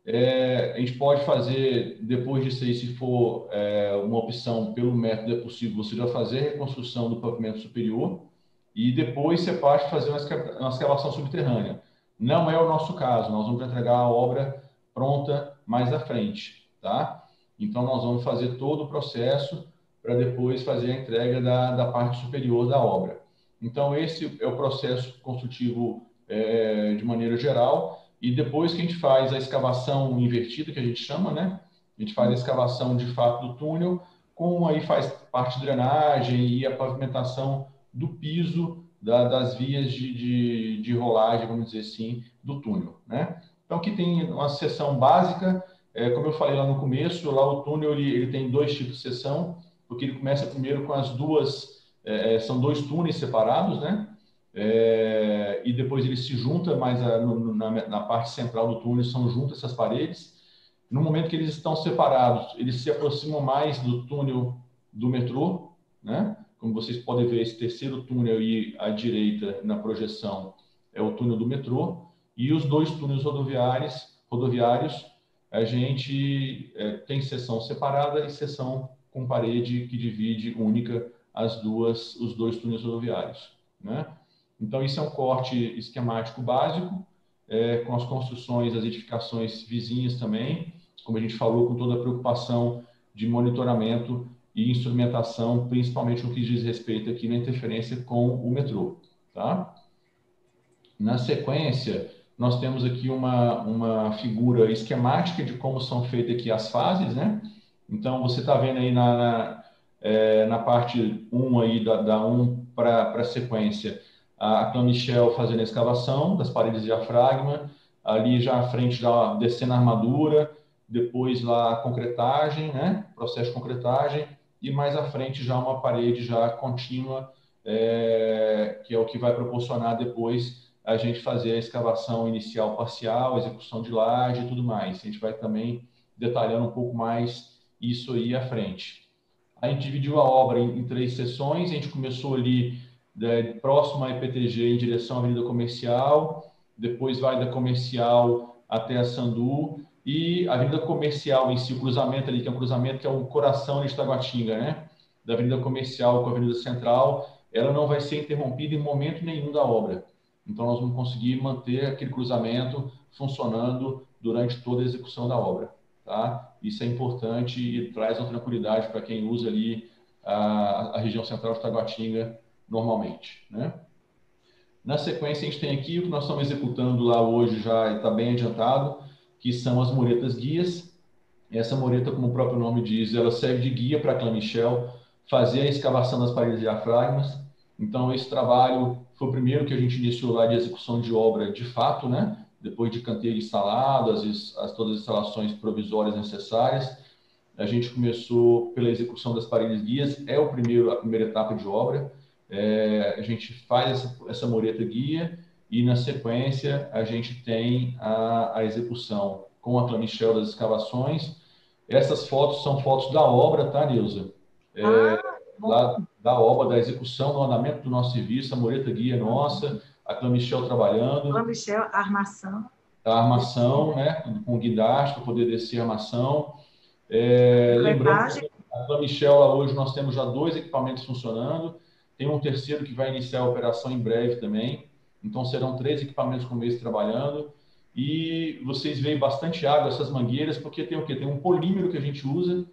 É, a gente pode fazer, depois disso aí, se for é, uma opção pelo método é possível, você já fazer a reconstrução do pavimento superior e depois você pode fazer uma escavação subterrânea. Não é o nosso caso, nós vamos entregar a obra pronta mais à frente, tá? Então, nós vamos fazer todo o processo para depois fazer a entrega da, da parte superior da obra. Então, esse é o processo construtivo é, de maneira geral. E depois que a gente faz a escavação invertida, que a gente chama, né? A gente faz a escavação de fato do túnel, com aí faz parte de drenagem e a pavimentação do piso da, das vias de, de, de, rolagem, vamos dizer assim, do túnel, né? Então, aqui tem uma seção básica, é, como eu falei lá no começo, lá o túnel ele, ele tem dois tipos de seção, porque ele começa primeiro com as duas é, é, são dois túneis separados, né? É, e depois ele se junta, mas a, no, na, na, parte central do túnel são juntas essas paredes. No momento que eles estão separados, eles se aproximam mais do túnel do metrô, né? Como vocês podem ver, esse terceiro túnel aí à direita na projeção é o túnel do metrô e os dois túneis rodoviários, rodoviários a gente é, tem seção separada e seção com parede que divide única as duas, os dois túneis rodoviários, né? Então isso é um corte esquemático básico é, com as construções, as edificações vizinhas também, como a gente falou, com toda a preocupação de monitoramento e instrumentação, principalmente no que diz respeito aqui na interferência com o metrô, tá? Na sequência, nós temos aqui uma, uma figura esquemática de como são feitas aqui as fases, né? Então, você está vendo aí na, na, é, na parte 1 aí, da, da 1 para a sequência, a Clamichel fazendo a escavação das paredes de diafragma, ali já à frente, já descendo a armadura, depois lá a concretagem, né? Processo de concretagem, e mais à frente já uma parede já contínua, é, que é o que vai proporcionar depois a gente fazer a escavação inicial parcial, execução de laje e tudo mais. A gente vai também detalhando um pouco mais isso aí à frente. A gente dividiu a obra em, em três sessões, a gente começou ali né, próximo à EPTG em direção à Avenida Comercial, depois vai da Comercial até a Sandu, e a Avenida Comercial em si, o cruzamento ali, que é um cruzamento que é o coração de Itaguatinga, né? Da Avenida Comercial com a Avenida Central, ela não vai ser interrompida em momento nenhum da obra. Então, nós vamos conseguir manter aquele cruzamento funcionando durante toda a execução da obra. Tá? Isso é importante e traz uma tranquilidade para quem usa ali a, a, região central de Taguatinga normalmente. Né? Na sequência, a gente tem aqui o que nós estamos executando lá hoje, já está bem adiantado, que são as muretas guias. Essa mureta, como o próprio nome diz, ela serve de guia para a Clamichel fazer a escavação das paredes diafragmas. Então, esse trabalho foi o primeiro que a gente iniciou lá de execução de obra de fato, né? Depois de canteiro instalado, as, as, todas as instalações provisórias necessárias. A gente começou pela execução das paredes guias, é o primeiro, a primeira etapa de obra. É, a gente faz essa, essa mureta guia e, na sequência, a gente tem a, a execução com a Clamichel das escavações. Essas fotos são fotos da obra, tá, Nilza? É, ah, lá, da obra, da execução, do andamento do nosso serviço, a Moreta Guia é nossa, a Clamichel trabalhando. Clamichel, armação. A armação, né, com guindaste para poder descer a armação. É, lembrando que a Clamichel, hoje, nós temos já dois equipamentos funcionando, tem um terceiro que vai iniciar a operação em breve também, então serão três equipamentos com mês trabalhando. E vocês veem bastante água, essas mangueiras, porque tem o quê? Tem um polímero que a gente usa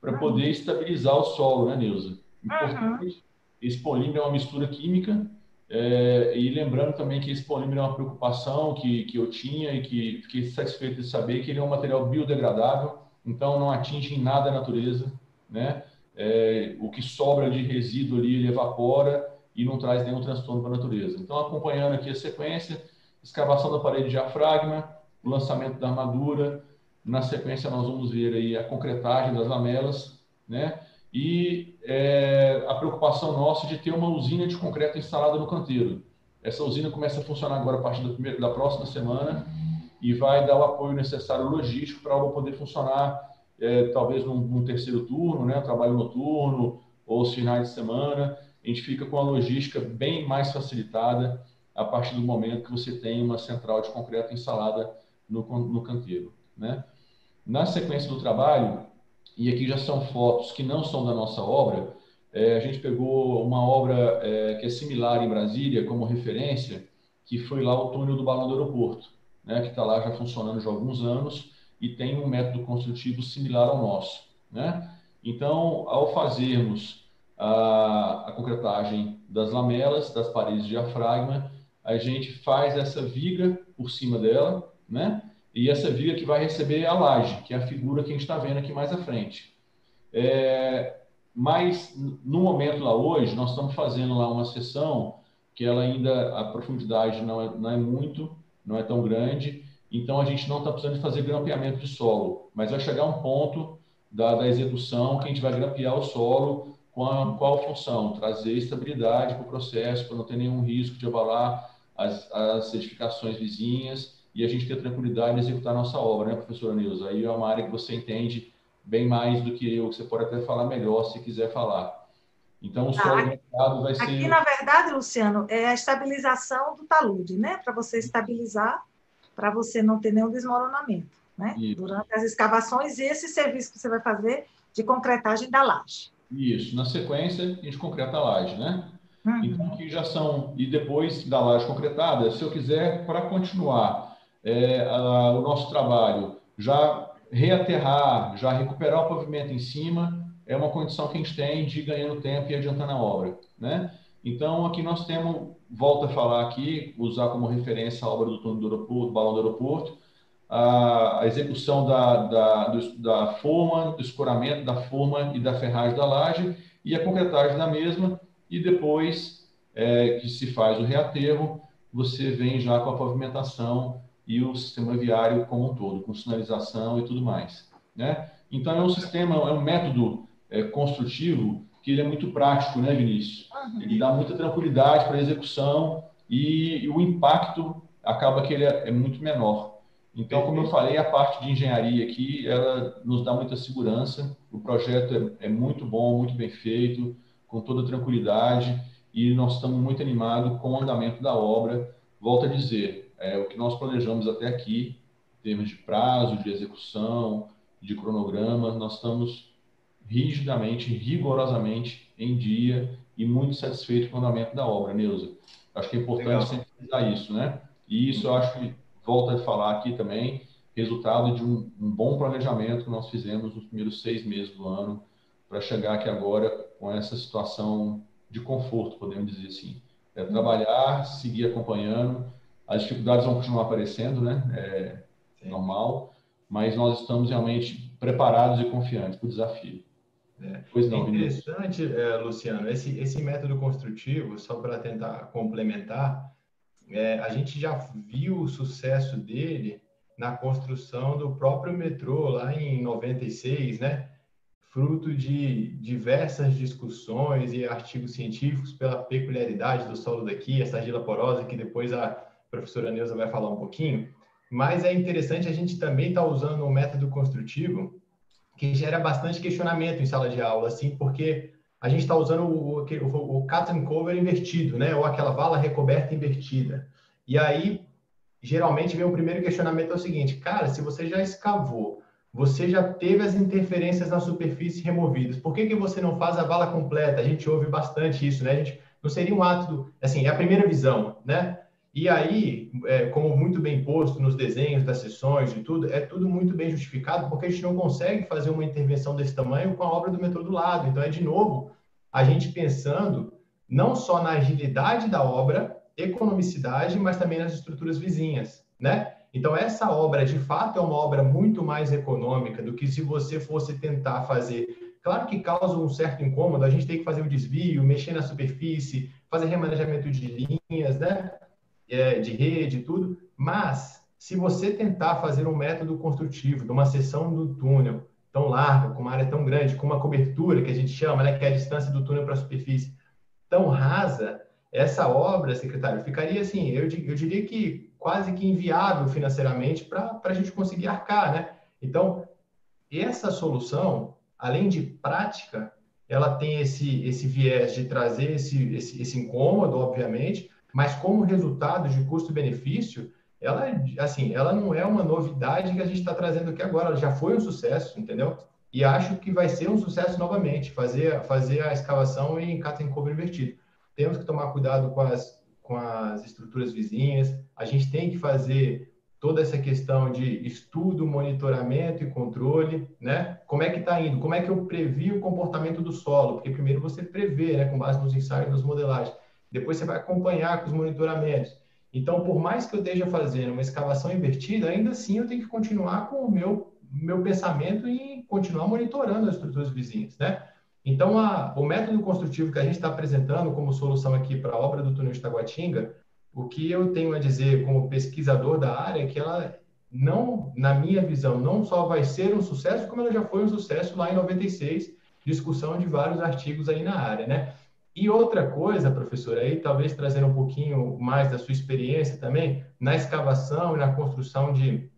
para poder estabilizar o solo, né, Neuza? Importante. Uhum. Esse polímero é uma mistura química. É, e lembrando também que esse polímero é uma preocupação que, que eu tinha e que fiquei satisfeito de saber que ele é um material biodegradável, então não atinge em nada a natureza, né? É, o que sobra de resíduo ali ele evapora e não traz nenhum transtorno para a natureza. Então, acompanhando aqui a sequência, escavação da parede diafragma, o lançamento da armadura, na sequência nós vamos ver aí a concretagem das lamelas, né? E é, a preocupação nossa de ter uma usina de concreto instalada no canteiro. Essa usina começa a funcionar agora a partir da próxima semana e vai dar o apoio necessário logístico para ela poder funcionar é, talvez num, num, terceiro turno, né, trabalho noturno ou os finais de semana. A gente fica com a logística bem mais facilitada a partir do momento que você tem uma central de concreto instalada no, no canteiro. Né? Na sequência do trabalho, e aqui já são fotos que não são da nossa obra. É, a gente pegou uma obra é, que é similar em Brasília como referência, que foi lá o túnel do balão do aeroporto, né, que está lá já funcionando já há alguns anos e tem um método construtivo similar ao nosso. Né? Então, ao fazermos a, a concretagem das lamelas, das paredes de diafragma, a gente faz essa viga por cima dela, né? E essa viga que vai receber a laje, que é a figura que a gente está vendo aqui mais à frente. É, mas, no momento lá hoje, nós estamos fazendo lá uma sessão que ela ainda, a profundidade não é, não é muito, não é tão grande, então a gente não está precisando fazer grampeamento de solo, mas vai chegar um ponto da, da execução que a gente vai grampear o solo qual, qual função? Trazer estabilidade para o processo, para não ter nenhum risco de abalar as, as edificações vizinhas e a gente ter tranquilidade em executar a nossa obra, né, professora Nilza? Aí é uma área que você entende bem mais do que eu, que você pode até falar melhor se quiser falar. Então, o tá, solo ah, vai ser... Aqui, na verdade, Luciano, é a estabilização do talude, né? Para você estabilizar, para você não ter nenhum desmoronamento, né? Isso. Durante as escavações e esse serviço que você vai fazer de concretagem da laje. Isso. Na sequência, a gente concreta a laje, né? Uhum. Então, aqui já são... E depois da laje concretada, se eu quiser, para continuar é, a, o nosso trabalho, já reaterrar, já recuperar o pavimento em cima, é uma condição que a gente tem de ir ganhando tempo e adiantando a obra, né? Então, aqui nós temos, volto a falar aqui, usar como referência a obra do túnel do aeroporto, balão do aeroporto, a, a execução da, da, do, da forma, do escoramento da forma e da ferragem da laje e a concretagem da mesma, e depois é, que se faz o reaterro, você vem já com a pavimentação e o sistema viário como um todo, com sinalização e tudo mais. Né? Então, é um sistema, é um método é, construtivo que ele é muito prático, né, Vinícius? Ele dá muita tranquilidade para a execução e, e, o impacto acaba que ele é, é, muito menor. Então, como eu falei, a parte de engenharia aqui, ela nos dá muita segurança. O projeto é, é muito bom, muito bem feito, com toda tranquilidade e nós estamos muito animados com o andamento da obra. Volto a dizer, é, o que nós planejamos até aqui, em termos de prazo, de execução, de cronograma, nós estamos rigidamente, rigorosamente em dia e muito satisfeitos com o andamento da obra, Neuza. Acho que é importante Legal. sempre frisar isso, né? E isso eu acho que, volta a falar aqui também, resultado de um, um bom planejamento que nós fizemos nos primeiros seis meses do ano para chegar aqui agora com essa situação de conforto, podemos dizer assim. É trabalhar, seguir acompanhando, as dificuldades vão continuar aparecendo, né? É normal, mas nós estamos realmente preparados e confiantes para o desafio. É. Pois não, interessante, é, Luciano, esse, esse método construtivo, só para tentar complementar, é, a gente já viu o sucesso dele na construção do próprio metrô lá em 96, né? Fruto de diversas discussões e artigos científicos pela peculiaridade do solo daqui, essa argila porosa que depois a professora Neuza vai falar um pouquinho, mas é interessante a gente também estar tá usando um método construtivo que gera bastante questionamento em sala de aula, assim, porque a gente está usando o, o, o cut and cover invertido, né? Ou aquela vala recoberta invertida. E aí, geralmente, vem o primeiro questionamento é o seguinte, cara, se você já escavou, você já teve as interferências na superfície removidas, por que, que você não faz a vala completa? A gente ouve bastante isso, né? A gente, não seria um ato, do, assim, é a primeira visão, né? E aí, é, como muito bem posto nos desenhos das sessões e tudo, é tudo muito bem justificado, porque a gente não consegue fazer uma intervenção desse tamanho com a obra do metrô do lado. Então, é de novo a gente pensando não só na agilidade da obra, economicidade, mas também nas estruturas vizinhas, né? Então, essa obra, de fato, é uma obra muito mais econômica do que se você fosse tentar fazer. Claro que causa um certo incômodo, a gente tem que fazer o desvio, mexer na superfície, fazer remanejamento de linhas, né? É, de rede e tudo, mas se você tentar fazer um método construtivo de uma seção do túnel tão larga, com uma área tão grande, com uma cobertura que a gente chama, né, que é a distância do túnel para a superfície, tão rasa, essa obra, secretário, ficaria assim, eu, eu diria que quase que inviável financeiramente para a gente conseguir arcar, né? Então, essa solução, além de prática, ela tem esse, esse viés de trazer esse, esse, esse incômodo, obviamente, mas como resultado de custo-benefício, ela, assim, ela não é uma novidade que a gente está trazendo aqui agora, ela já foi um sucesso, entendeu? E acho que vai ser um sucesso novamente, fazer, fazer a escavação em cut and cover invertido. Temos que tomar cuidado com as, com as estruturas vizinhas, a gente tem que fazer toda essa questão de estudo, monitoramento e controle, né? Como é que está indo? Como é que eu previ o comportamento do solo? Porque primeiro você prevê, né, com base nos ensaios, nas modelagens. Depois você vai acompanhar com os monitoramentos. Então, por mais que eu esteja fazendo uma escavação invertida, ainda assim eu tenho que continuar com o meu, meu pensamento e continuar monitorando as estruturas vizinhas, né? Então, a, o método construtivo que a gente está apresentando como solução aqui para a obra do túnel de Taguatinga, o que eu tenho a dizer como pesquisador da área é que ela não, na minha visão, não só vai ser um sucesso, como ela já foi um sucesso lá em 96, discussão de vários artigos aí na área, né? E outra coisa, professor, aí talvez trazendo um pouquinho mais da sua experiência também na escavação e na construção de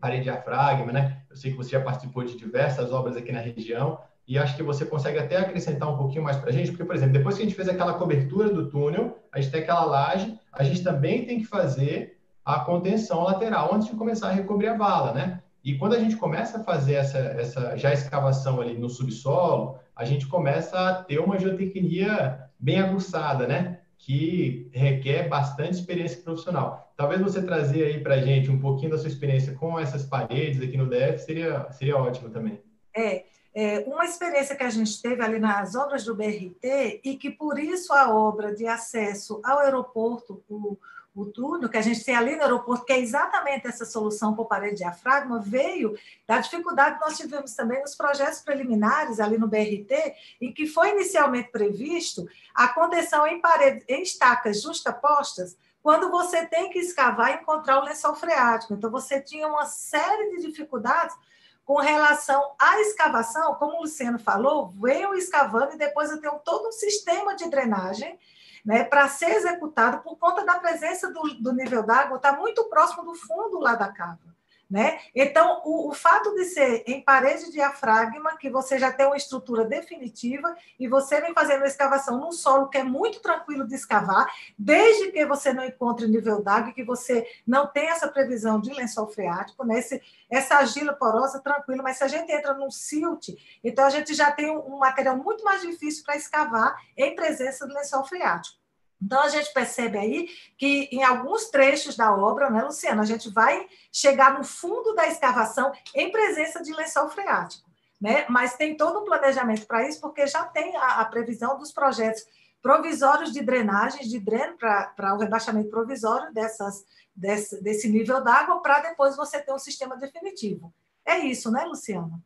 parede diafragma, né? Eu sei que você já participou de diversas obras aqui na região e acho que você consegue até acrescentar um pouquinho mais para a gente, porque, por exemplo, depois que a gente fez aquela cobertura do túnel, a gente tem aquela laje, a gente também tem que fazer a contenção lateral antes de começar a recobrir a vala, né? E quando a gente começa a fazer essa, essa já escavação ali no subsolo, a gente começa a ter uma geotecnia bem aguçada, né? Que requer bastante experiência profissional. Talvez você trazer aí para a gente um pouquinho da sua experiência com essas paredes aqui no DF seria, seria ótimo também. É, é, uma experiência que a gente teve ali nas obras do BRT e que por isso a obra de acesso ao aeroporto, o, o túnel que a gente tem ali no aeroporto, que é exatamente essa solução por parede diafragma, veio da dificuldade que nós tivemos também nos projetos preliminares ali no BRT, em que foi inicialmente previsto a contenção em, parede, em estacas justapostas, quando você tem que escavar e encontrar o lençol freático. Então, você tinha uma série de dificuldades com relação à escavação, como o Luciano falou, veio escavando e depois eu tenho todo um sistema de drenagem né, para ser executado por conta da presença do, do nível d'água, está muito próximo do fundo lá da cava. Né? Então, o, o, fato de ser em parede de diafragma, que você já tem uma estrutura definitiva, e você vem fazendo a escavação num solo que é muito tranquilo de escavar, desde que você não encontre nível d'água, que você não tem essa previsão de lençol freático, né? Esse, essa argila porosa, tranquilo, mas se a gente entra num silt, então a gente já tem um, um material muito mais difícil para escavar em presença do lençol freático. Então, a gente percebe aí que em alguns trechos da obra, né, Luciana, a gente vai chegar no fundo da escavação em presença de lençol freático. Né? Mas tem todo um planejamento para isso, porque já tem a, a, previsão dos projetos provisórios de drenagem, de dreno para o rebaixamento provisório dessas, desse, desse nível d'água, para depois você ter um sistema definitivo. É isso, né, Luciana?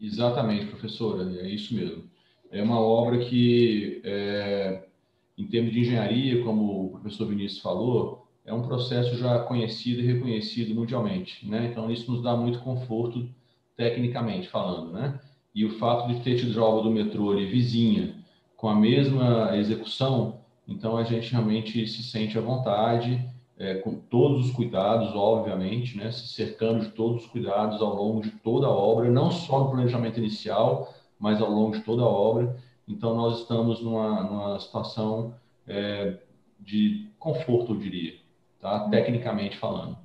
Exatamente, professora, é isso mesmo. É uma obra que é em termos de engenharia, como o professor Vinícius falou, é um processo já conhecido e reconhecido mundialmente, né? Então isso nos dá muito conforto tecnicamente falando, né? E o fato de ter tido a obra do metrô ali vizinha, com a mesma execução, então a gente realmente se sente à vontade, é, com todos os cuidados, obviamente, né? Se cercando de todos os cuidados ao longo de toda a obra, não só no planejamento inicial, mas ao longo de toda a obra. Então, nós estamos numa, numa situação é, de conforto, eu diria, tá? Uhum. tecnicamente falando.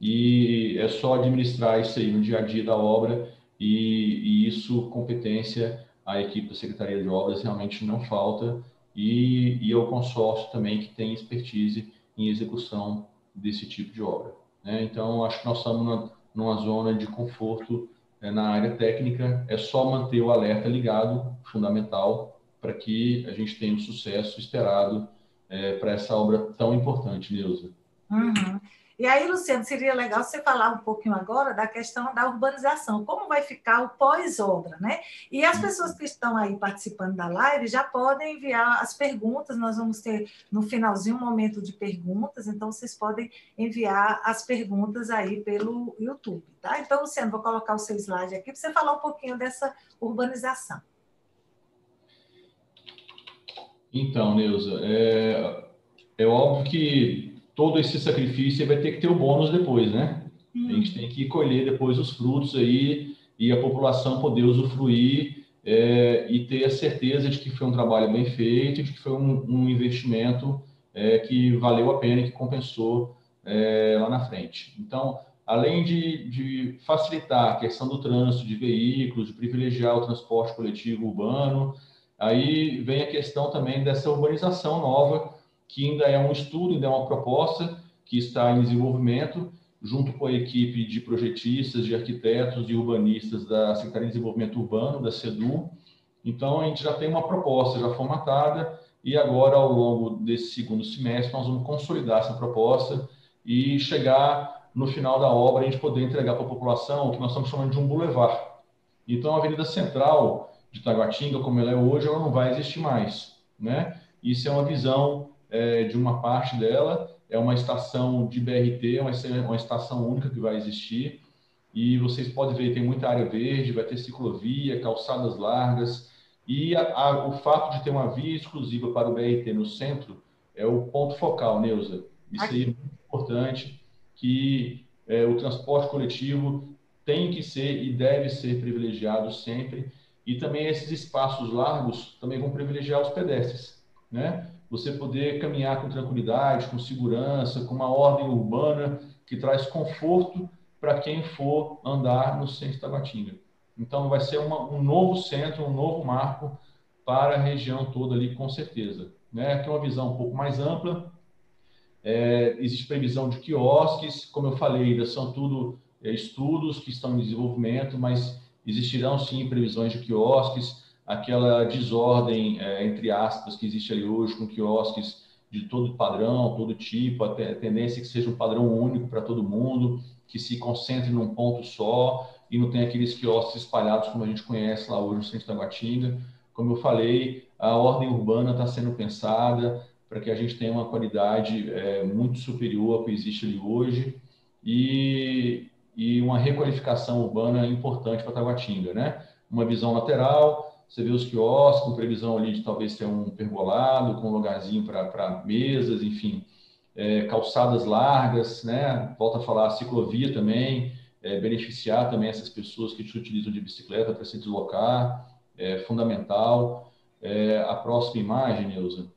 E é só administrar isso aí no dia a dia da obra e, e isso, competência, a equipe da Secretaria de Obras realmente não falta e, e o consórcio também que tem expertise em execução desse tipo de obra. Né? Então, acho que nós estamos numa, numa zona de conforto é, na área técnica, é só manter o alerta ligado, fundamental, para que a gente tenha o sucesso esperado é, para essa obra tão importante, Neuza. Uhum. E aí, Luciano, seria legal você falar um pouquinho agora da questão da urbanização, como vai ficar o pós-obra, né? E as pessoas que estão aí participando da live já podem enviar as perguntas, nós vamos ter no finalzinho um momento de perguntas, então vocês podem enviar as perguntas aí pelo YouTube, tá? Então, Luciano, vou colocar o seu slide aqui para você falar um pouquinho dessa urbanização. Então, Neuza, é, é óbvio que todo esse sacrifício vai ter que ter o bônus depois, né? Hum. A gente tem que colher depois os frutos aí e a população poder usufruir é, e ter a certeza de que foi um trabalho bem feito, de que foi um, um investimento é, que valeu a pena, que compensou é, lá na frente. Então, além de, de, facilitar a questão do trânsito de veículos, de privilegiar o transporte coletivo urbano, aí vem a questão também dessa urbanização nova que ainda é um estudo, ainda é uma proposta que está em desenvolvimento, junto com a equipe de projetistas, de arquitetos e urbanistas da Secretaria de Desenvolvimento Urbano, da SEDU. Então, a gente já tem uma proposta já formatada e agora, ao longo desse segundo semestre, nós vamos consolidar essa proposta e chegar no final da obra a gente poder entregar para a população o que nós estamos chamando de um boulevard. Então, a Avenida Central de Taguatinga, como ela é hoje, ela não vai existir mais, né? Isso é uma visão é, de uma parte dela, é uma estação de BRT, é uma, uma estação única que vai existir, e vocês podem ver, tem muita área verde, vai ter ciclovia, calçadas largas, e a, a, o fato de ter uma via exclusiva para o BRT no centro é o ponto focal, Neuza. Isso aí é muito importante, que é, o transporte coletivo tem que ser e deve ser privilegiado sempre, e também esses espaços largos também vão privilegiar os pedestres, né? Você poder caminhar com tranquilidade, com segurança, com uma ordem urbana que traz conforto para quem for andar no centro da Batinga. Então, vai ser uma, um novo centro, um novo marco para a região toda ali, com certeza. Né? Aqui é uma visão um pouco mais ampla. É, existe previsão de quiosques, como eu falei, ainda são tudo é, estudos que estão em desenvolvimento, mas existirão sim previsões de quiosques. Aquela desordem, é, entre aspas, que existe ali hoje com quiosques de todo padrão, todo tipo, a tendência é que seja um padrão único para todo mundo que se concentre num ponto só e não tem aqueles quiosques espalhados como a gente conhece lá hoje no centro da Guatinga. Como eu falei, a ordem urbana está sendo pensada para que a gente tenha uma qualidade é, muito superior ao que existe ali hoje e, e uma requalificação urbana importante para Taguatinga, né? Uma visão lateral, você vê os quiosques com previsão ali de talvez ter um pergolado, com um lugarzinho para mesas, enfim, é, calçadas largas, né? Volta a falar, ciclovia também, é, beneficiar também essas pessoas que utilizam de bicicleta para se deslocar, é fundamental. É, a próxima imagem, Neuza,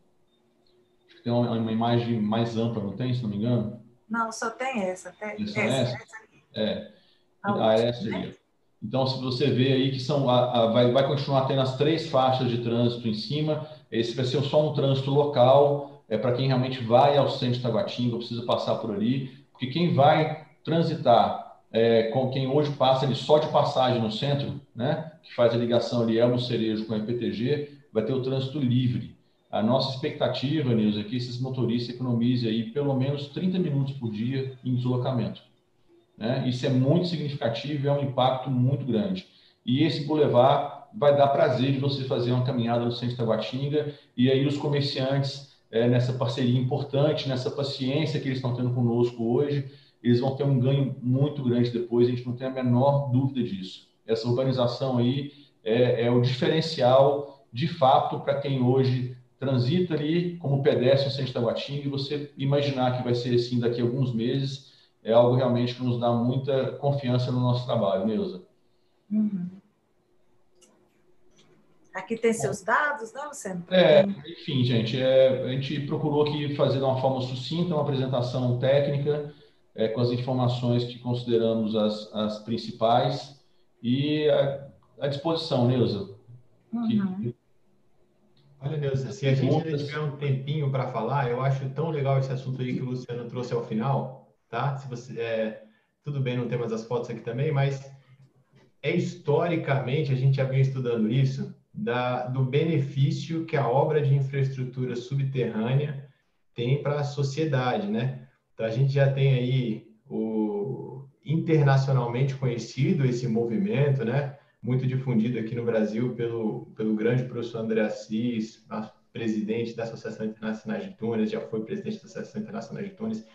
acho que tem uma, uma, imagem mais ampla, não tem, se não me engano? Não, só tem essa. Tem essa, essa, essa. É. A ah, essa aí. Então, se você vê aí que são, a, a, vai, vai continuar tendo as três faixas de trânsito em cima, esse vai ser só um trânsito local, é para quem realmente vai ao centro de Taguatinga, precisa passar por ali, porque quem vai transitar é, com quem hoje passa ali só de passagem no centro, né, que faz a ligação ali Elmo Cerejo com a EPTG, vai ter o trânsito livre. A nossa expectativa, Nilson, é que esses motoristas economizem aí pelo menos 30 minutos por dia em deslocamento. Né? Isso é muito significativo, é um impacto muito grande. E esse bulevar vai dar prazer de você fazer uma caminhada no centro de Taguatinga e aí os comerciantes é, nessa parceria importante, nessa paciência que eles estão tendo conosco hoje, eles vão ter um ganho muito grande depois, a gente não tem a menor dúvida disso. Essa organização aí é, é o diferencial, de fato, para quem hoje transita ali como pedestre no centro da Guatinga, e você imaginar que vai ser assim daqui a alguns meses, é algo realmente que nos dá muita confiança no nosso trabalho, Neuza. Uhum. Aqui tem seus dados, não, Luciano? É, enfim, gente, é, a gente procurou aqui fazer de uma forma sucinta uma apresentação técnica é, com as informações que consideramos as, as principais e à disposição, Neuza. Uhum. Que... Olha, Neuza, se a gente ainda tiver um tempinho para falar, eu acho tão legal esse assunto aí que o Luciano trouxe ao final, tá? Se você, é, tudo bem, não temos as fotos aqui também, mas é historicamente, a gente já vem estudando isso, da, do benefício que a obra de infraestrutura subterrânea tem para a sociedade, né? Então, a gente já tem aí o internacionalmente conhecido esse movimento, né? Muito difundido aqui no Brasil pelo, pelo grande professor André Assis, presidente da Associação Internacional de Túneis, já foi presidente da Associação Internacional de Túneis,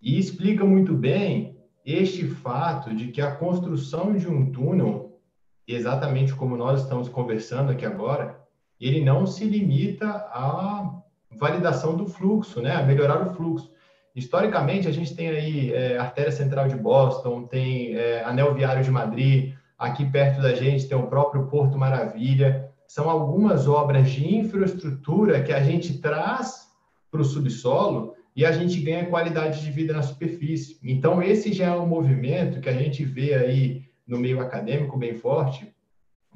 e explica muito bem este fato de que a construção de um túnel exatamente como nós estamos conversando aqui agora, ele não se limita à validação do fluxo, né? A melhorar o fluxo. Historicamente, a gente tem aí é, artéria central de Boston, tem é, anel viário de Madrid, aqui perto da gente tem o próprio Porto Maravilha. São algumas obras de infraestrutura que a gente traz para o subsolo e a gente ganha qualidade de vida na superfície. Então, esse já é um movimento que a gente vê aí no meio acadêmico bem forte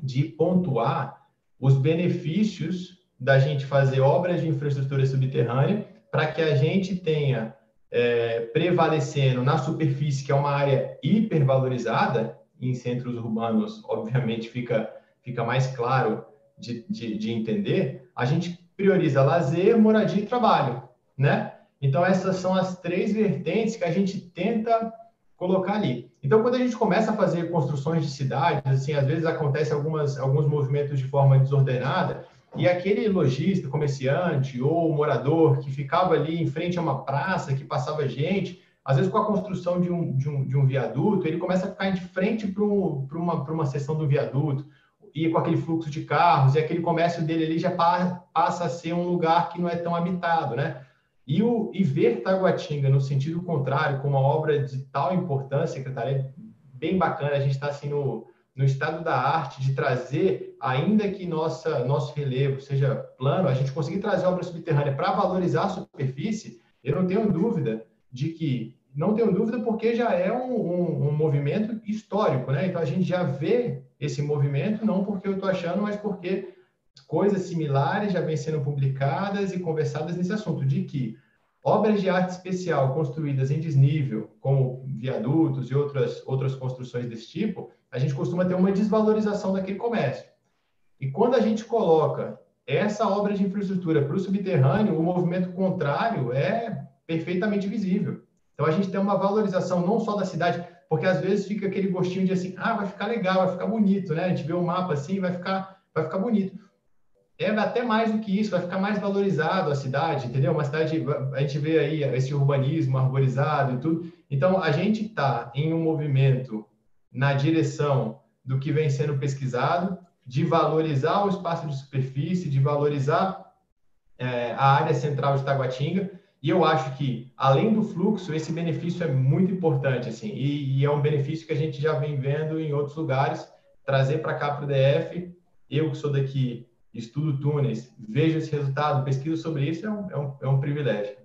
de pontuar os benefícios da gente fazer obras de infraestrutura subterrânea para que a gente tenha é, prevalecendo na superfície, que é uma área hipervalorizada, em centros urbanos, obviamente, fica, fica mais claro de, de, de entender, a gente prioriza lazer, moradia e trabalho, né? Então, essas são as três vertentes que a gente tenta colocar ali. Então, quando a gente começa a fazer construções de cidades, assim, às vezes acontece algumas, alguns movimentos de forma desordenada, e aquele lojista, comerciante ou morador que ficava ali em frente a uma praça, que passava gente, às vezes com a construção de um, de um, de um viaduto, ele começa a ficar de frente para um, uma, uma seção do viaduto, e com aquele fluxo de carros, e aquele comércio dele ali já passa a ser um lugar que não é tão habitado, né? E, o, e ver Taguatinga no sentido contrário, com uma obra de tal importância, secretária, é bem bacana. A gente está assim no, no estado da arte de trazer, ainda que nossa, nosso relevo seja plano, a gente conseguir trazer obra subterrânea para valorizar a superfície, eu não tenho dúvida de que, não tenho dúvida porque já é um, um, um movimento histórico, né? Então a gente já vê esse movimento, não porque eu estou achando, mas porque coisas similares já vêm sendo publicadas e conversadas nesse assunto, de que obras de arte especial construídas em desnível, como viadutos e outras, outras construções desse tipo, a gente costuma ter uma desvalorização daquele comércio. E quando a gente coloca essa obra de infraestrutura para o subterrâneo, o movimento contrário é perfeitamente visível. Então a gente tem uma valorização não só da cidade, porque às vezes fica aquele gostinho de assim, ah, vai ficar legal, vai ficar bonito, né? A gente vê o um mapa assim, vai ficar, vai ficar bonito é até mais do que isso, vai ficar mais valorizado a cidade, entendeu? Uma cidade, a gente vê aí esse urbanismo arborizado e tudo. Então, a gente está em um movimento na direção do que vem sendo pesquisado, de valorizar o espaço de superfície, de valorizar é, a área central de Taguatinga. E eu acho que, além do fluxo, esse benefício é muito importante, assim, e, e é um benefício que a gente já vem vendo em outros lugares, trazer para cá para o DF. Eu que sou daqui estudo túneis, vejo esse resultado, pesquiso sobre isso, é um, é um, é um privilégio.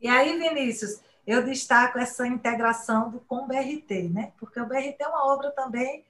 E aí, Vinícius, eu destaco essa integração do, com o BRT, né? Porque o BRT é uma obra também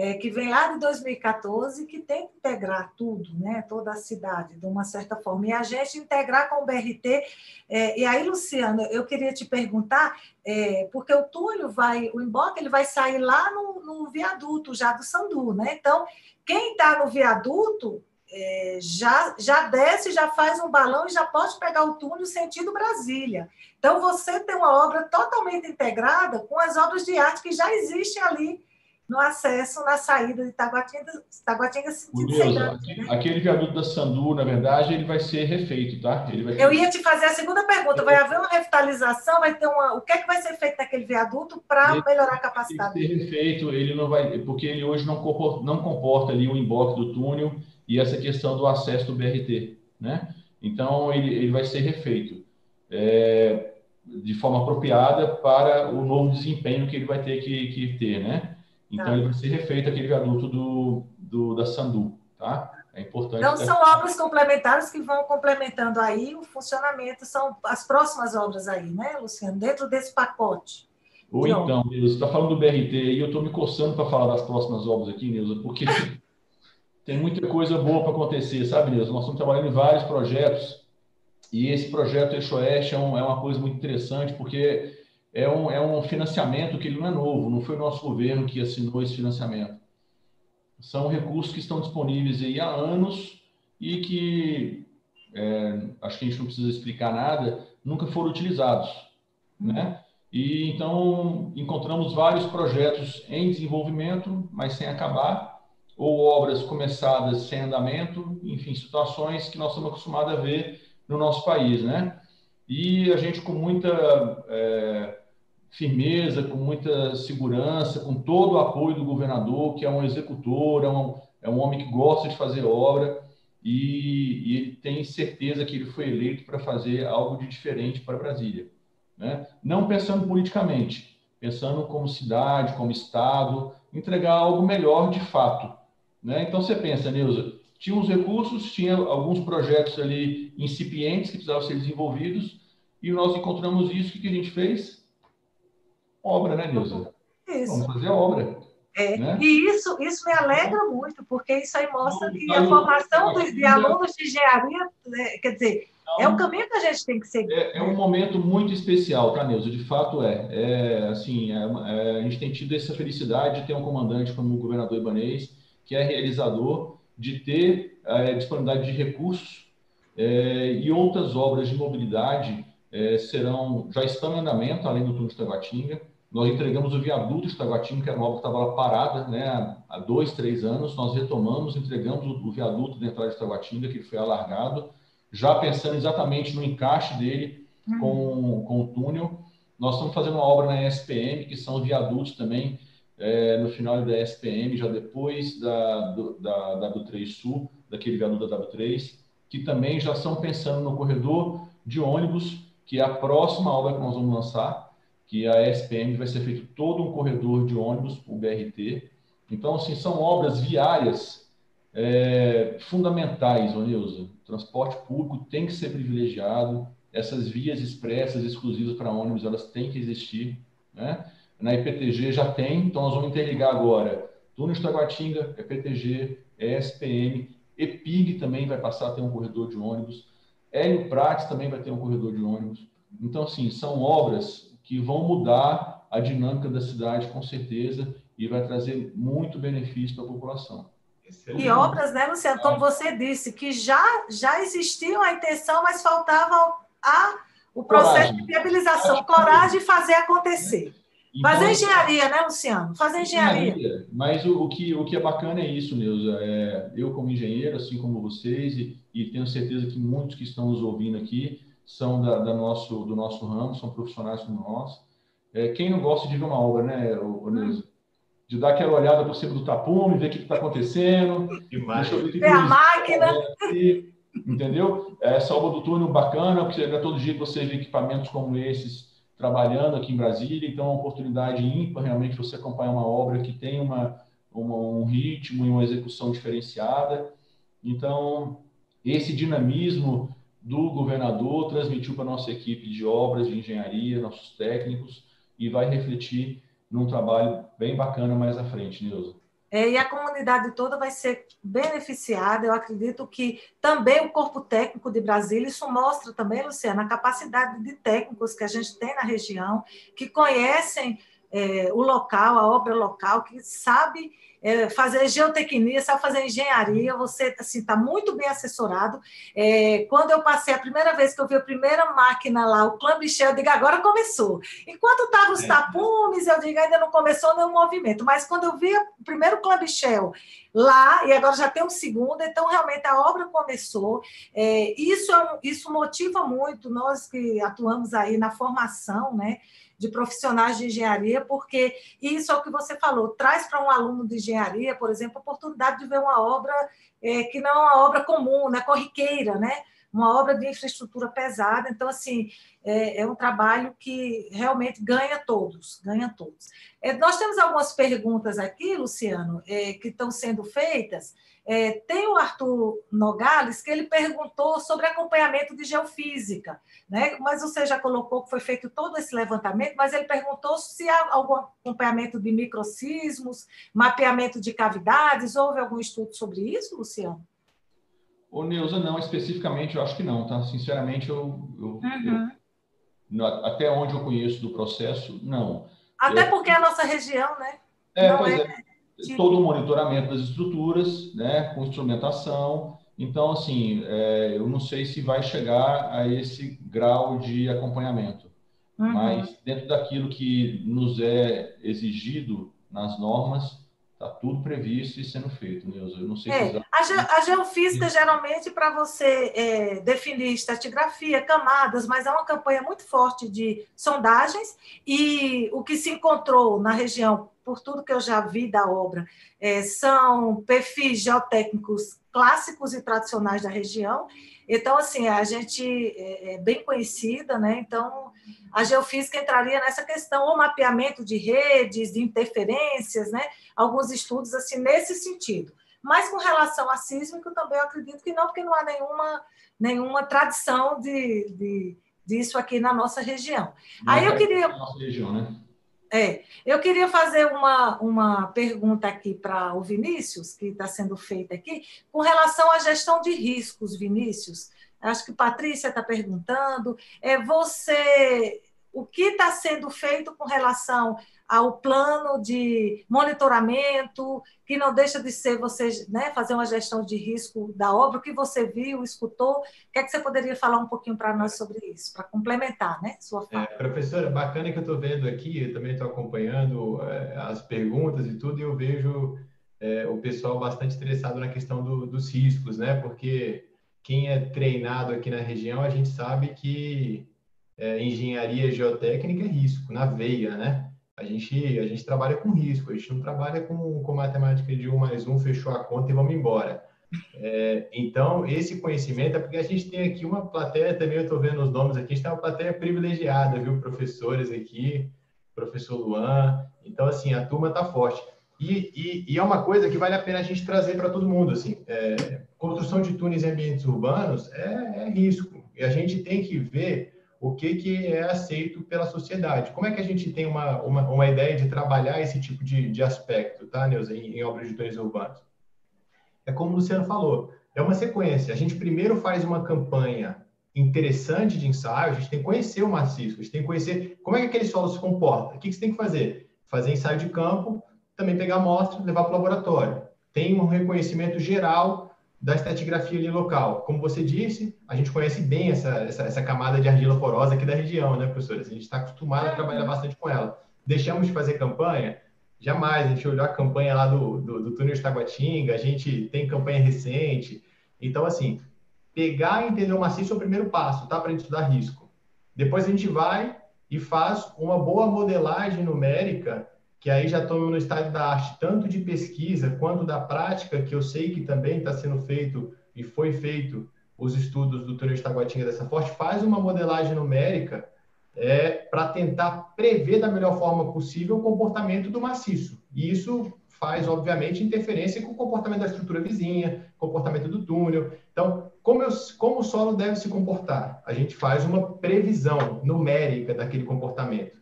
é, que vem lá de 2014, que tem que integrar tudo, né? toda a cidade, de uma certa forma. E a gente integrar com o BRT. É, e aí, Luciano, eu queria te perguntar, é, porque o túnel vai, o emboque, ele vai sair lá no, no viaduto já do Sandu, né? Então, quem está no viaduto é, já, já desce, já faz um balão e já pode pegar o túnel sentido Brasília. Então, você tem uma obra totalmente integrada com as obras de arte que já existem ali no acesso, na saída de Taguatinga, Taguatinga sentido Deus, aquele, né? aquele viaduto da Sandu, na verdade, ele vai ser refeito, tá? Ele vai Eu ia te fazer a segunda pergunta. Vai haver uma revitalização? Vai ter uma... O que é que vai ser feito naquele viaduto para melhorar a capacidade? Tem que ser refeito, ele não vai... Porque ele hoje não comporta, não comporta ali o emboque do túnel e essa questão do acesso do BRT, né? Então, ele, ele vai ser refeito. É, de forma apropriada para o novo desempenho que ele vai ter que, que ter, né? Então, ele vai ser refeito aquele viaduto do, do, da Sandu, tá? É importante. Então, são obras complementares que vão complementando aí o funcionamento, são as próximas obras aí, né, Luciano? Dentro desse pacote. Ou então, Nilza, está falando do BRT e eu estou me coçando para falar das próximas obras aqui, Nilza, porque tem muita coisa boa para acontecer, sabe, Nilza? Nós estamos trabalhando em vários projetos e esse projeto Eixo Oeste é, um, é uma coisa muito interessante, porque é um, é um financiamento que ele não é novo, não foi o nosso governo que assinou esse financiamento. São recursos que estão disponíveis aí há anos e que, é, acho que a gente não precisa explicar nada, nunca foram utilizados, né? E então encontramos vários projetos em desenvolvimento, mas sem acabar, ou obras começadas sem andamento, enfim, situações que nós estamos acostumados a ver no nosso país, né? E a gente com muita é, firmeza, com muita segurança, com todo o apoio do governador, que é um executor, é um, é um homem que gosta de fazer obra e, e tem certeza que ele foi eleito para fazer algo de diferente para Brasília. Né? Não pensando politicamente, pensando como cidade, como Estado, entregar algo melhor de fato. Né? Então você pensa, Neuza, tinha os recursos, tinha alguns projetos ali incipientes que precisavam ser desenvolvidos, e nós encontramos isso, o que a gente fez? Obra, né, Nilza? Isso. Vamos fazer a obra. É, né? E isso, isso me alegra muito, porque isso aí mostra que a formação de, de alunos de engenharia, né, quer dizer, é o caminho que a gente tem que seguir. É, é um momento muito especial, tá, Neuza? De fato é. é assim, é, é, a gente tem tido essa felicidade de ter um comandante como o governador Ibanês, que é realizador, de ter é, disponibilidade de recursos é, e outras obras de mobilidade serão, já estão em andamento, além do túnel de Taguatinga. Nós entregamos o viaduto de Taguatinga, que era uma obra que estava lá parada né, há dois, três anos. Nós retomamos, entregamos o, o viaduto de entrada de Taguatinga, que foi alargado, já pensando exatamente no encaixe dele com, com o túnel. Nós estamos fazendo uma obra na SPM, que são viadutos também, é, no final da SPM, já depois da, do, da W3 Sul, daquele viaduto da W3, que também já estão pensando no corredor de ônibus, que é a próxima obra que nós vamos lançar, que a SPM vai ser feito todo um corredor de ônibus, o BRT. Então, assim, são obras viárias é, fundamentais, Onilza. O transporte público tem que ser privilegiado, essas vias expressas exclusivas para ônibus, elas têm que existir, né? Na IPTG já tem, então nós vamos interligar agora Túnel de Taguatinga, EPTG, ESPM, EPIG também vai passar a ter um corredor de ônibus, Hélio Prates também vai ter um corredor de ônibus. Então, assim, são obras que vão mudar a dinâmica da cidade, com certeza, e vai trazer muito benefício para a população. E obras, né, Luciano, como você disse, que já, já existiam a intenção, mas faltava a, o processo coragem. de viabilização, coragem de fazer acontecer. Então, Fazer engenharia, né, Luciano? Fazer engenharia. engenharia. Mas o, o, que, o que é bacana é isso, Neuza. É, eu, como engenheiro, assim como vocês, e, e, tenho certeza que muitos que estão nos ouvindo aqui são da, da nosso, do nosso ramo, são profissionais como nós. É, quem não gosta de ver uma obra, né, Neuza? De dar aquela olhada por cima do tapume, ver o que está acontecendo. Deixa eu ver, que ver a máquina. entendeu? Essa obra do túnel bacana, porque é todo dia que você vê equipamentos como esses trabalhando aqui em Brasília, então é uma oportunidade ímpar realmente você acompanhar uma obra que tem uma, uma, um ritmo e uma execução diferenciada. Então, esse dinamismo do governador transmitiu para a nossa equipe de obras, de engenharia, nossos técnicos, e vai refletir num trabalho bem bacana mais à frente, Neuza. É, e a comunidade toda vai ser beneficiada. Eu acredito que também o corpo técnico de Brasília, isso mostra também, Luciana, a capacidade de técnicos que a gente tem na região, que conhecem é, o local, a obra local, que sabe é, fazer geotecnia, sabe fazer engenharia, você assim está muito bem assessorado. É, quando eu passei a primeira vez que eu vi a primeira máquina lá, o Clambichel, eu digo, agora começou. Enquanto estavam os é. tapumes, eu digo, ainda não começou nenhum movimento. Mas quando eu vi o primeiro Clambichel lá, e agora já tem um segundo, então realmente a obra começou. É, isso, é isso motiva muito nós que atuamos aí na formação, né? De profissionais de engenharia, porque isso é o que você falou, traz para um aluno de engenharia, por exemplo, a oportunidade de ver uma obra é, que não é uma obra comum, né, corriqueira, né? uma obra de infraestrutura pesada. Então, assim, é, é um trabalho que realmente ganha todos, ganha todos. É, nós temos algumas perguntas aqui, Luciano, é, que estão sendo feitas. É, tem o Arthur Nogales, que ele perguntou sobre acompanhamento de geofísica, né? mas você já colocou que foi feito todo esse levantamento, mas ele perguntou se há algum acompanhamento de microsismos, mapeamento de cavidades, houve algum estudo sobre isso, Luciano? Ô, Neuza, não, especificamente eu acho que não, tá? Sinceramente, eu, eu, uhum. eu até onde eu conheço do processo, não. Até eu, porque é a nossa região, né? É, não pois é. é todo o monitoramento das estruturas, né, com instrumentação. Então, assim, é, eu não sei se vai chegar a esse grau de acompanhamento, uhum. mas dentro daquilo que nos é exigido nas normas, está tudo previsto e sendo feito, Neuza. Eu não sei é, se a, ge a geofísica, geralmente, para você é, definir estratigrafia, camadas, mas é uma campanha muito forte de sondagens, e o que se encontrou na região por tudo que eu já vi da obra, é, são perfis geotécnicos clássicos e tradicionais da região. Então, assim, a gente é, é bem conhecida, né? Então, a geofísica entraria nessa questão, o mapeamento de redes, de interferências, né? Alguns estudos, assim, nesse sentido. Mas com relação a sísmico, também eu acredito que não, porque não há nenhuma, nenhuma tradição de, de, disso aqui na nossa região. Não Aí eu queria. Nossa região, né? É, eu queria fazer uma, uma pergunta aqui para o Vinícius, que está sendo feita aqui, com relação à gestão de riscos, Vinícius. Acho que Patrícia está perguntando. É você, o que está sendo feito com relação ao plano de monitoramento, que não deixa de ser você né, fazer uma gestão de risco da obra, o que você viu, escutou, o que é que você poderia falar um pouquinho para nós sobre isso, para complementar né, sua fala? É, professora, bacana que eu estou vendo aqui, eu também estou acompanhando é, as perguntas e tudo, e eu vejo é, o pessoal bastante interessado na questão do, dos riscos, né? Porque quem é treinado aqui na região, a gente sabe que é, engenharia geotécnica é risco, na veia, né? A gente, a gente trabalha com risco, a gente não trabalha com, com matemática de um mais um, fechou a conta e vamos embora. É, então, esse conhecimento é porque a gente tem aqui uma plateia, também eu estou vendo os nomes aqui, a gente tem uma plateia privilegiada, viu? Professores aqui, professor Luan. Então, assim, a turma está forte. E, e, e, é uma coisa que vale a pena a gente trazer para todo mundo. Assim, é, construção de túneis em ambientes urbanos é, é, risco. E a gente tem que ver o que, que é aceito pela sociedade. Como é que a gente tem uma, uma, uma ideia de trabalhar esse tipo de, de aspecto, tá, Neuza, em, em obras de túneis urbanos? É como o Luciano falou, é uma sequência. A gente primeiro faz uma campanha interessante de ensaio, a gente tem que conhecer o maciço, a gente tem que conhecer como é que aquele solo se comporta. O que, que você tem que fazer? Fazer ensaio de campo, também pegar amostra, levar para o laboratório. Tem um reconhecimento geral da estratigrafia ali local. Como você disse, a gente conhece bem essa, essa, essa camada de argila porosa aqui da região, né, professores? A gente está acostumado a trabalhar bastante com ela. Deixamos de fazer campanha? Jamais. A gente olhou a campanha lá do, do, do túnel de Taguatinga, a gente tem campanha recente. Então, assim, pegar e entender o maciço é o primeiro passo, tá? Para a gente estudar risco. Depois a gente vai e faz uma boa modelagem numérica que aí já estamos no estágio da arte, tanto de pesquisa quanto da prática, que eu sei que também está sendo feito e foi feito os estudos do túnel de Taguatinga dessa forte, faz uma modelagem numérica é, para tentar prever da melhor forma possível o comportamento do maciço. E isso faz, obviamente, interferência com o comportamento da estrutura vizinha, comportamento do túnel. Então, como, eu, como o solo deve se comportar? A gente faz uma previsão numérica daquele comportamento,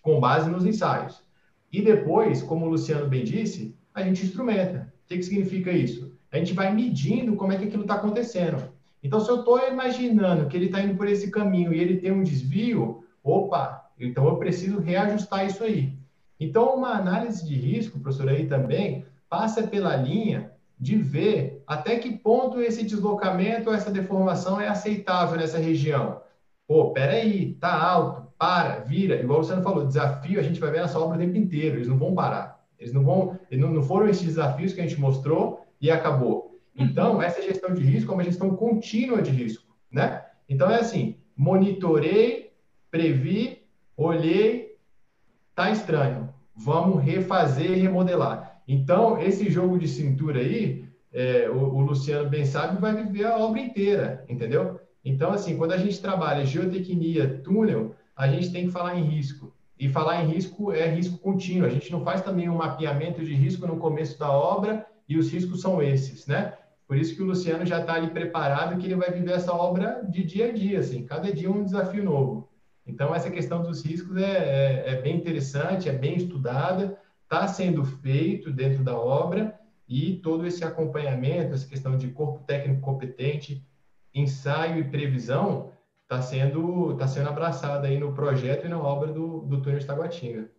com base nos ensaios. E depois, como o Luciano bem disse, a gente instrumenta. O que, que significa isso? A gente vai medindo como é que aquilo está acontecendo. Então, se eu estou imaginando que ele está indo por esse caminho e ele tem um desvio, opa, então eu preciso reajustar isso aí. Então, uma análise de risco, professor, aí também passa pela linha de ver até que ponto esse deslocamento, essa deformação é aceitável nessa região. Pô, peraí, tá alto, para, vira. Igual o Luciano falou, desafio a gente vai ver essa obra o tempo inteiro, eles não vão parar. Eles não vão, eles não, não foram esses desafios que a gente mostrou e acabou. Então, uhum. essa gestão de risco é uma gestão contínua de risco, né? Então, é assim, monitorei, previ, olhei, tá estranho. Vamos refazer e remodelar. Então, esse jogo de cintura aí, é, o, o Luciano bem sabe, vai viver a obra inteira, entendeu? Então, assim, quando a gente trabalha geotecnia, túnel, a gente tem que falar em risco. E falar em risco é risco contínuo. A gente não faz também um mapeamento de risco no começo da obra e os riscos são esses, né? Por isso que o Luciano já está ali preparado que ele vai viver essa obra de dia a dia, assim, cada dia um desafio novo. Então, essa questão dos riscos é, é, é bem interessante, é bem estudada, está sendo feito dentro da obra e todo esse acompanhamento, essa questão de corpo técnico competente, ensaio e previsão está sendo, tá sendo abraçada aí no projeto e na obra do, do túnel de Taguatinga.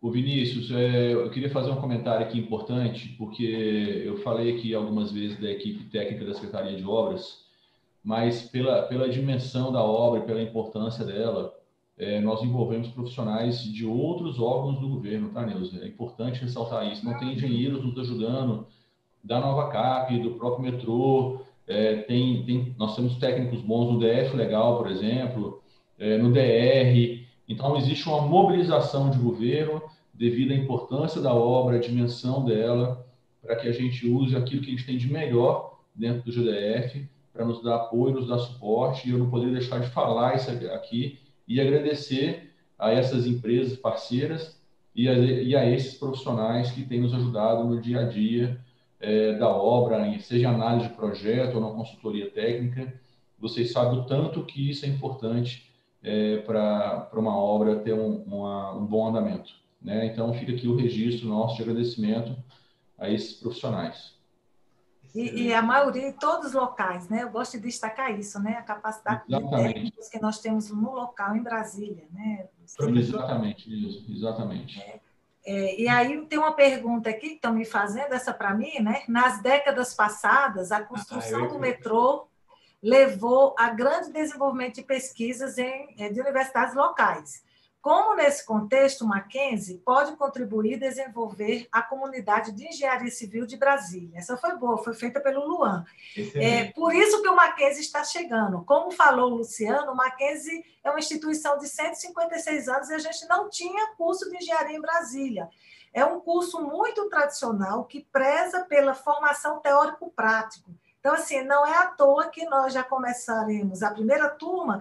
O Vinícius, é, eu queria fazer um comentário aqui importante, porque eu falei aqui algumas vezes da equipe técnica da Secretaria de Obras, mas pela, pela dimensão da obra, pela importância dela, é, nós envolvemos profissionais de outros órgãos do governo, tá, Neuza? É importante ressaltar isso. Não tem engenheiros nos ajudando, da Nova Cap, do próprio metrô, é, tem, tem, nós temos técnicos bons no DF Legal, por exemplo, é, no DR. Então, existe uma mobilização de governo devido à importância da obra, a dimensão dela, para que a gente use aquilo que a gente tem de melhor dentro do GDF para nos dar apoio, nos dar suporte. E eu não poderia deixar de falar isso aqui e agradecer a essas empresas parceiras e a, e a esses profissionais que têm nos ajudado no dia a dia é, da obra, seja análise de projeto ou na consultoria técnica, vocês sabem o tanto que isso é importante é, para uma obra ter um, uma, um bom andamento. Né? Então, fica aqui o registro nosso de agradecimento a esses profissionais. E, e, a maioria, todos os locais, né? Eu gosto de destacar isso, né? A capacidade Exatamente. de que nós temos no local, em Brasília, né? Exatamente, isso, exatamente. É. É, e aí tem uma pergunta aqui que estão me fazendo, essa para mim, né? Nas décadas passadas, a construção ah, do metrô levou a grande desenvolvimento de pesquisas em, é, de universidades locais. Como, nesse contexto, o Mackenzie pode contribuir e desenvolver a comunidade de engenharia civil de Brasília? Essa foi boa, foi feita pelo Luan. É, por isso que o Mackenzie está chegando. Como falou o Luciano, o Mackenzie é uma instituição de 156 anos e a gente não tinha curso de engenharia em Brasília. É um curso muito tradicional que preza pela formação teórico-prático. Então, assim, não é à toa que nós já começaremos a primeira turma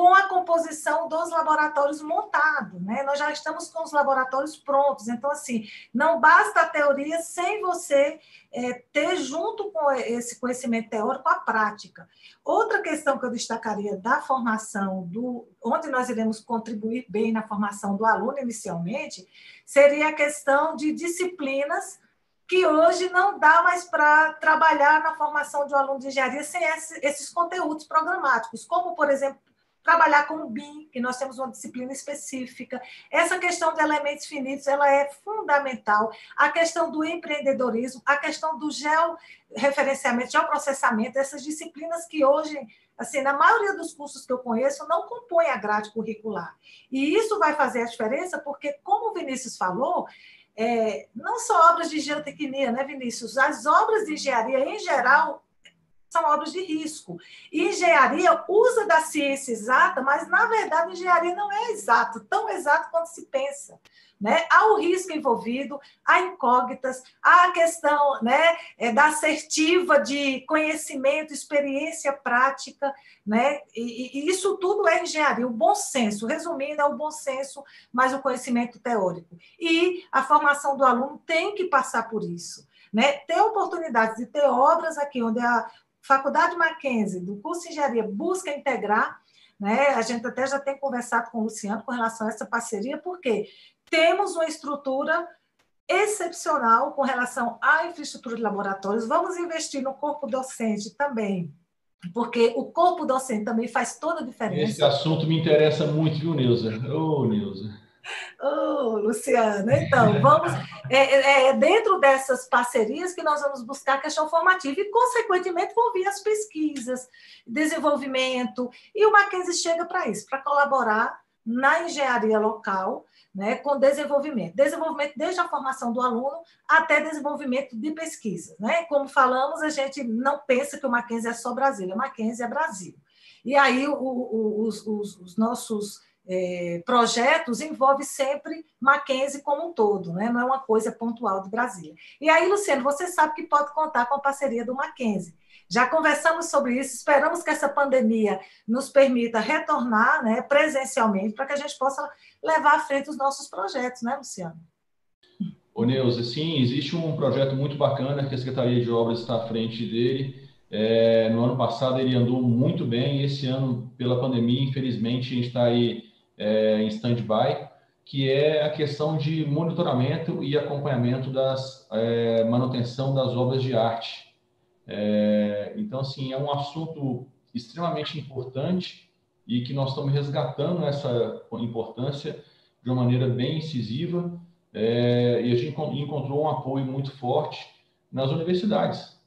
com a composição dos laboratórios montados, né? Nós já estamos com os laboratórios prontos. Então, assim, não basta a teoria sem você é, ter junto com esse conhecimento teórico a prática. Outra questão que eu destacaria da formação do, onde nós iremos contribuir bem na formação do aluno inicialmente, seria a questão de disciplinas que hoje não dá mais para trabalhar na formação de um aluno de engenharia sem esses conteúdos programáticos, como, por exemplo, trabalhar com o BIM, que nós temos uma disciplina específica. Essa questão de elementos finitos, ela é fundamental. A questão do empreendedorismo, a questão do georreferenciamento, geoprocessamento, essas disciplinas que hoje, assim, na maioria dos cursos que eu conheço, não compõem a grade curricular. E isso vai fazer a diferença porque, como o Vinícius falou, é, não só obras de geotecnia, né, Vinícius? As obras de engenharia, em geral, são obras de risco. E engenharia usa da ciência exata, mas, na verdade, engenharia não é exato, tão exato quanto se pensa. Né? Há o risco envolvido, há incógnitas, há a questão né, é, da assertiva de conhecimento, experiência prática, né? E, e, isso tudo é engenharia, o bom senso, resumindo, é o bom senso, mais o conhecimento teórico. E a formação do aluno tem que passar por isso. Né? Ter oportunidade de ter obras aqui onde a, Faculdade Mackenzie, do curso de engenharia, busca integrar, né? A gente até já tem conversado com o Luciano com relação a essa parceria, porque temos uma estrutura excepcional com relação à infraestrutura de laboratórios. Vamos investir no corpo docente também, porque o corpo docente também faz toda a diferença. Esse assunto me interessa muito, viu, Neuza? Ô, oh, Neuza. Oh, Luciana, então, vamos. É, é, é, dentro dessas parcerias que nós vamos buscar a questão formativa e, consequentemente, vão vir as pesquisas, desenvolvimento. E o Mackenzie chega para isso, para colaborar na engenharia local, né, com desenvolvimento. Desenvolvimento desde a formação do aluno até desenvolvimento de pesquisa. Né? Como falamos, a gente não pensa que o Mackenzie é só Brasília, o Mackenzie é Brasil. E aí o, o, os, os, os nossos é, projetos envolve sempre Mackenzie como um todo, né? não é uma coisa pontual de Brasília. E aí, Luciano, você sabe que pode contar com a parceria do Mackenzie. Já conversamos sobre isso, esperamos que essa pandemia nos permita retornar né, presencialmente para que a gente possa levar à frente os nossos projetos, né, Luciano? Ô, Neuza, sim, existe um projeto muito bacana que a Secretaria de Obras está à frente dele, é, no ano passado ele andou muito bem, esse ano, pela pandemia, infelizmente, a gente está aí é, em stand-by, que é a questão de monitoramento e acompanhamento das é, manutenção das obras de arte. É, então, assim, é um assunto extremamente importante e que nós estamos resgatando essa importância de uma maneira bem incisiva é, e a gente encontrou um apoio muito forte nas universidades,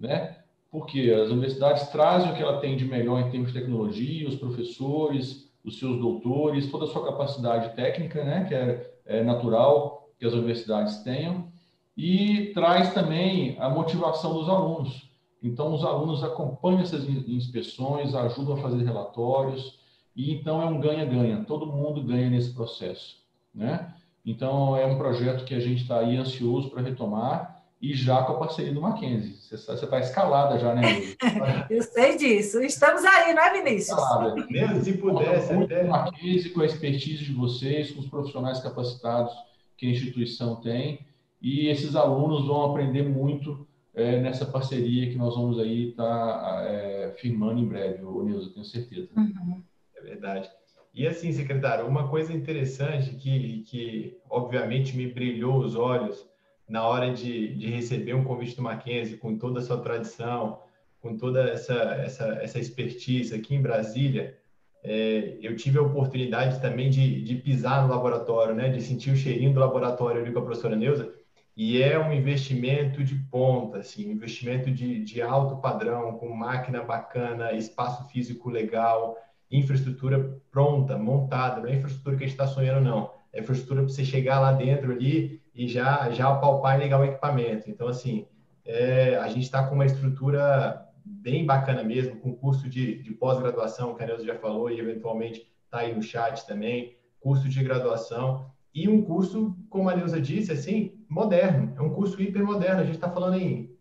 né? Porque as universidades trazem o que ela tem de melhor em termos de tecnologia, os professores, os seus doutores, toda a sua capacidade técnica, né, que é, é natural que as universidades tenham, e traz também a motivação dos alunos. Então, os alunos acompanham essas inspeções, ajudam a fazer relatórios, e então é um ganha-ganha, todo mundo ganha nesse processo. Né? Então, é um projeto que a gente está aí ansioso para retomar, e já com a parceria do Mackenzie. Você está escalada já, né, Eu sei disso. Estamos aí, não é, Vinícius? Escalada. Mesmo se pudesse. Muito até... com o Mackenzie, com a expertise de vocês, com os profissionais capacitados que a instituição tem. E esses alunos vão aprender muito é, nessa parceria que nós vamos aí estar tá, é, firmando em breve, o Nilson, tenho certeza. Uhum. É verdade. E assim, secretário, uma coisa interessante que, que obviamente me brilhou os olhos na hora de, de receber um convite do Mackenzie, com toda a sua tradição, com toda essa, essa, essa expertise aqui em Brasília, é, eu tive a oportunidade também de, de pisar no laboratório, né, de sentir o cheirinho do laboratório ali com a professora Neuza, e é um investimento de ponta, assim, investimento de, de alto padrão, com máquina bacana, espaço físico legal, infraestrutura pronta, montada, não é infraestrutura que a gente está sonhando, não. É infraestrutura para você chegar lá dentro ali e já, já palpar e ligar o equipamento. Então, assim, é, a gente está com uma estrutura bem bacana mesmo, com curso de, de pós-graduação, que a Neuza já falou, e eventualmente está aí no chat também, curso de graduação, e um curso, como a Neuza disse, assim, moderno, é um curso hipermoderno, a gente está falando em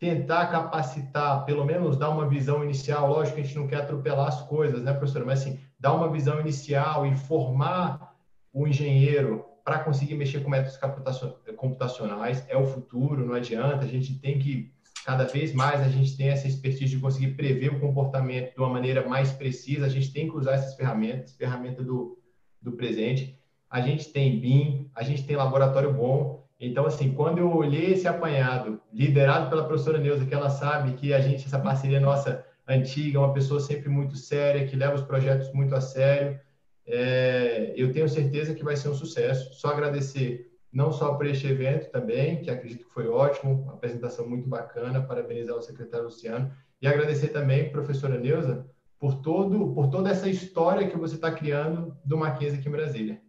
tentar capacitar, pelo menos dar uma visão inicial, lógico que a gente não quer atropelar as coisas, né, professora, mas assim, dar uma visão inicial e formar o engenheiro para conseguir mexer com métodos computacionais, é o futuro, não adianta, a gente tem que cada vez mais a gente tem essa expertise de conseguir prever o comportamento de uma maneira mais precisa, a gente tem que usar essas ferramentas, ferramenta do, do presente. A gente tem BIM, a gente tem laboratório bom. Então, assim, quando eu olhei esse apanhado, liderado pela professora Neuza, que ela sabe que a gente, essa parceria nossa antiga, uma pessoa sempre muito séria, que leva os projetos muito a sério, é, eu tenho certeza que vai ser um sucesso. Só agradecer não só por este evento também, que acredito que foi ótimo, uma apresentação muito bacana, parabenizar o secretário Luciano e agradecer também, professora Neuza, por todo por toda essa história que você está criando do Mackenzie aqui em Brasília.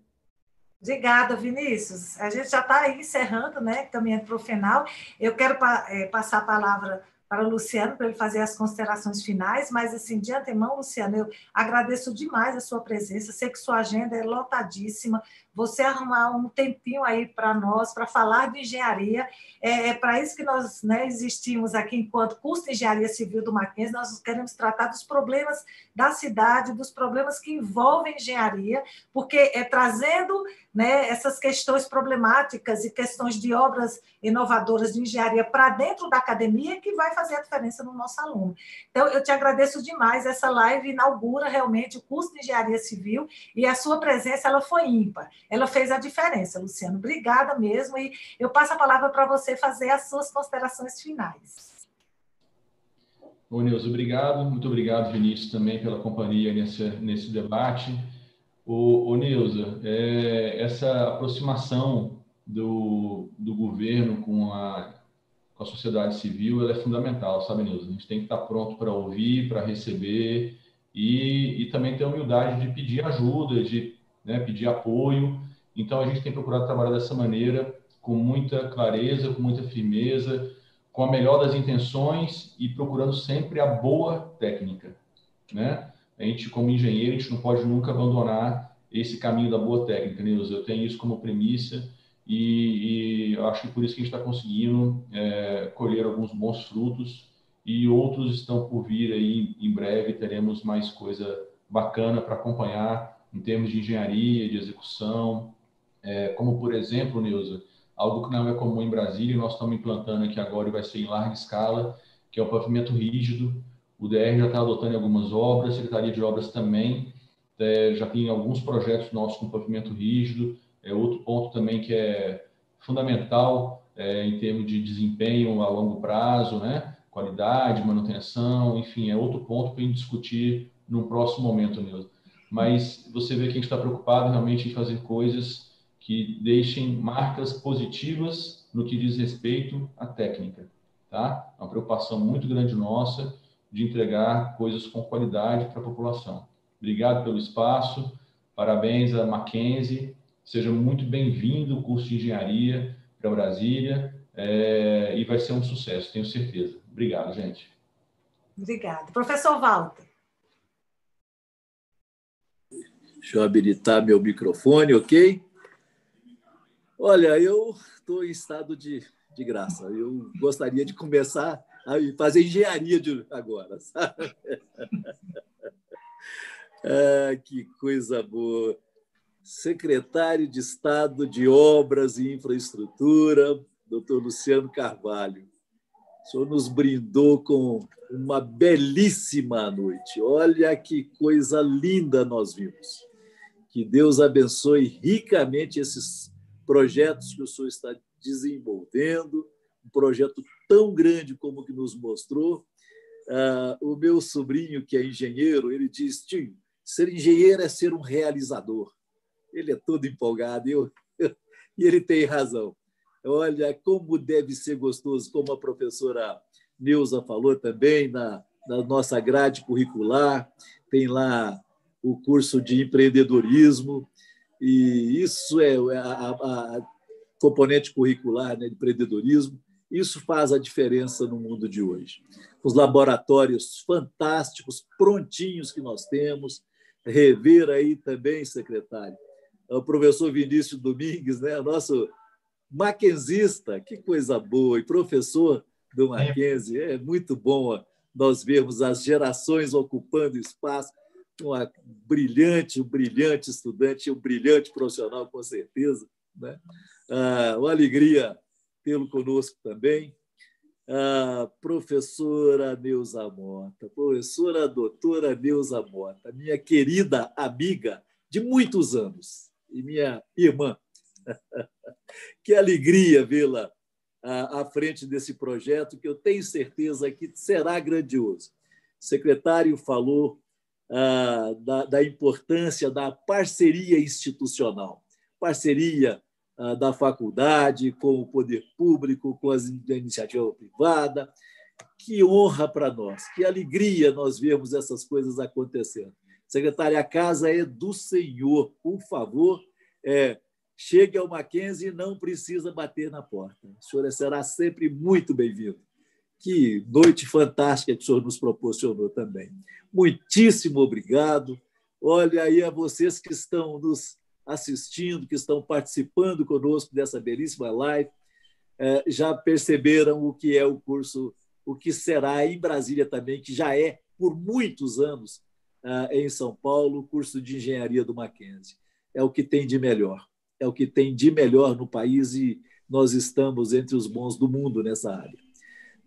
Obrigada, Vinícius. A gente já está encerrando, né, caminhando para o final. Eu quero é, passar a palavra para o Luciano, para ele fazer as considerações finais, mas, assim, de antemão, Luciano, eu agradeço demais a sua presença, sei que sua agenda é lotadíssima, você arrumar um tempinho aí para nós, para falar de engenharia. É, é para isso que nós né, existimos aqui enquanto curso de engenharia civil do Mackenzie. Nós queremos tratar dos problemas da cidade, dos problemas que envolvem engenharia, porque é trazendo né, essas questões problemáticas e questões de obras inovadoras de engenharia para dentro da academia que vai fazer a diferença no nosso aluno. Então, eu te agradeço demais. Essa live inaugura realmente o curso de engenharia civil e a sua presença ela foi ímpar ela fez a diferença, Luciano. Obrigada mesmo. E eu passo a palavra para você fazer as suas considerações finais. Ô, Neuza, obrigado. Muito obrigado, Vinícius, também pela companhia nesse, nesse debate. Ô, ô Neuza, é, essa aproximação do, do governo com a, com a sociedade civil é fundamental, sabe, Neuza? A gente tem que estar pronto para ouvir, para receber e, e também ter a humildade de pedir ajuda, de né, pedir apoio. Então, a gente tem procurado trabalhar dessa maneira, com muita clareza, com muita firmeza, com a melhor das intenções e procurando sempre a boa técnica. Né? A gente, como engenheiro, a gente não pode nunca abandonar esse caminho da boa técnica, Nilson. Eu tenho isso como premissa e, e acho que por isso que a gente está conseguindo é, colher alguns bons frutos e outros estão por vir aí em breve. Teremos mais coisa bacana para acompanhar em termos de engenharia, de execução, é, como, por exemplo, Neuza, algo que não é comum em Brasília, nós estamos implantando aqui agora e vai ser em larga escala, que é o pavimento rígido. O DR já está adotando algumas obras, a Secretaria de Obras também, é, já tem alguns projetos nossos com pavimento rígido. É outro ponto também que é fundamental é, em termos de desempenho a longo prazo, né? qualidade, manutenção, enfim, é outro ponto para a gente discutir no próximo momento, Neuza mas você vê que a gente está preocupado realmente em fazer coisas que deixem marcas positivas no que diz respeito à técnica, tá? É uma preocupação muito grande nossa de entregar coisas com qualidade para a população. Obrigado pelo espaço, parabéns a Mackenzie, seja muito bem-vindo o curso de engenharia para Brasília é, e vai ser um sucesso, tenho certeza. Obrigado, gente. Obrigada. Professor Walter. Deixa eu habilitar meu microfone, ok? Olha, eu estou em estado de, de graça. Eu gostaria de começar a fazer engenharia de agora, sabe? Ah, que coisa boa. Secretário de Estado de Obras e Infraestrutura, doutor Luciano Carvalho. O senhor nos brindou com uma belíssima noite. Olha que coisa linda nós vimos. Que Deus abençoe ricamente esses projetos que o senhor está desenvolvendo, um projeto tão grande como o que nos mostrou. Ah, o meu sobrinho, que é engenheiro, ele diz: Tio, ser engenheiro é ser um realizador. Ele é todo empolgado eu, e ele tem razão. Olha como deve ser gostoso, como a professora Neuza falou também, na, na nossa grade curricular, tem lá o curso de empreendedorismo, e isso é a, a componente curricular né, de empreendedorismo. Isso faz a diferença no mundo de hoje. Os laboratórios fantásticos, prontinhos que nós temos, rever aí também, secretário, o professor Vinícius Domingues, né, nosso maquenzista, que coisa boa, e professor do Mackenzie, é muito bom nós vermos as gerações ocupando espaço, uma brilhante, um brilhante estudante, um brilhante profissional, com certeza. Né? Ah, uma alegria tê-lo conosco também. Ah, professora Neuza Mota, professora doutora Neuza Mota, minha querida amiga de muitos anos e minha irmã. que alegria vê-la à frente desse projeto, que eu tenho certeza que será grandioso. O secretário falou ah, da, da importância da parceria institucional, parceria ah, da faculdade com o poder público, com as iniciativa privada. Que honra para nós, que alegria nós vemos essas coisas acontecendo. Secretária, a casa é do Senhor. Por favor, é, chegue ao Mackenzie e não precisa bater na porta. O senhor será sempre muito bem-vindo. Que noite fantástica que o senhor nos proporcionou também. Muitíssimo obrigado. Olha aí a vocês que estão nos assistindo, que estão participando conosco dessa belíssima live, é, já perceberam o que é o curso, o que será em Brasília também, que já é por muitos anos é, em São Paulo, o curso de engenharia do Mackenzie. É o que tem de melhor é o que tem de melhor no país e nós estamos entre os bons do mundo nessa área.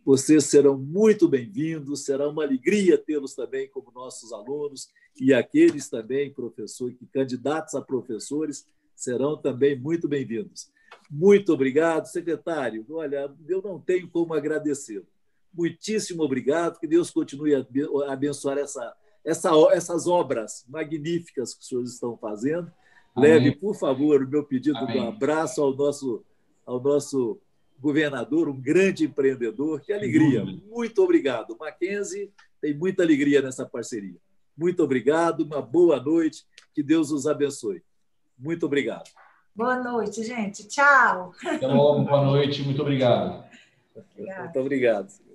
Vocês serão muito bem-vindos, será uma alegria tê-los também como nossos alunos e aqueles também, professores, candidatos a professores, serão também muito bem-vindos. Muito obrigado, secretário. Olha, eu não tenho como agradecer. Muitíssimo obrigado, que Deus continue a abençoar essa, essa, essas obras magníficas que os senhores estão fazendo Leve, por favor, o meu pedido Amém. de um abraço ao nosso, ao nosso governador, um grande empreendedor. Que alegria. Muito obrigado. Mackenzie tem muita alegria nessa parceria. Muito obrigado, uma boa noite. Que Deus os abençoe. Muito obrigado. Boa noite, gente. Tchau. Até logo, boa noite. Muito obrigado. Obrigado. Muito obrigado.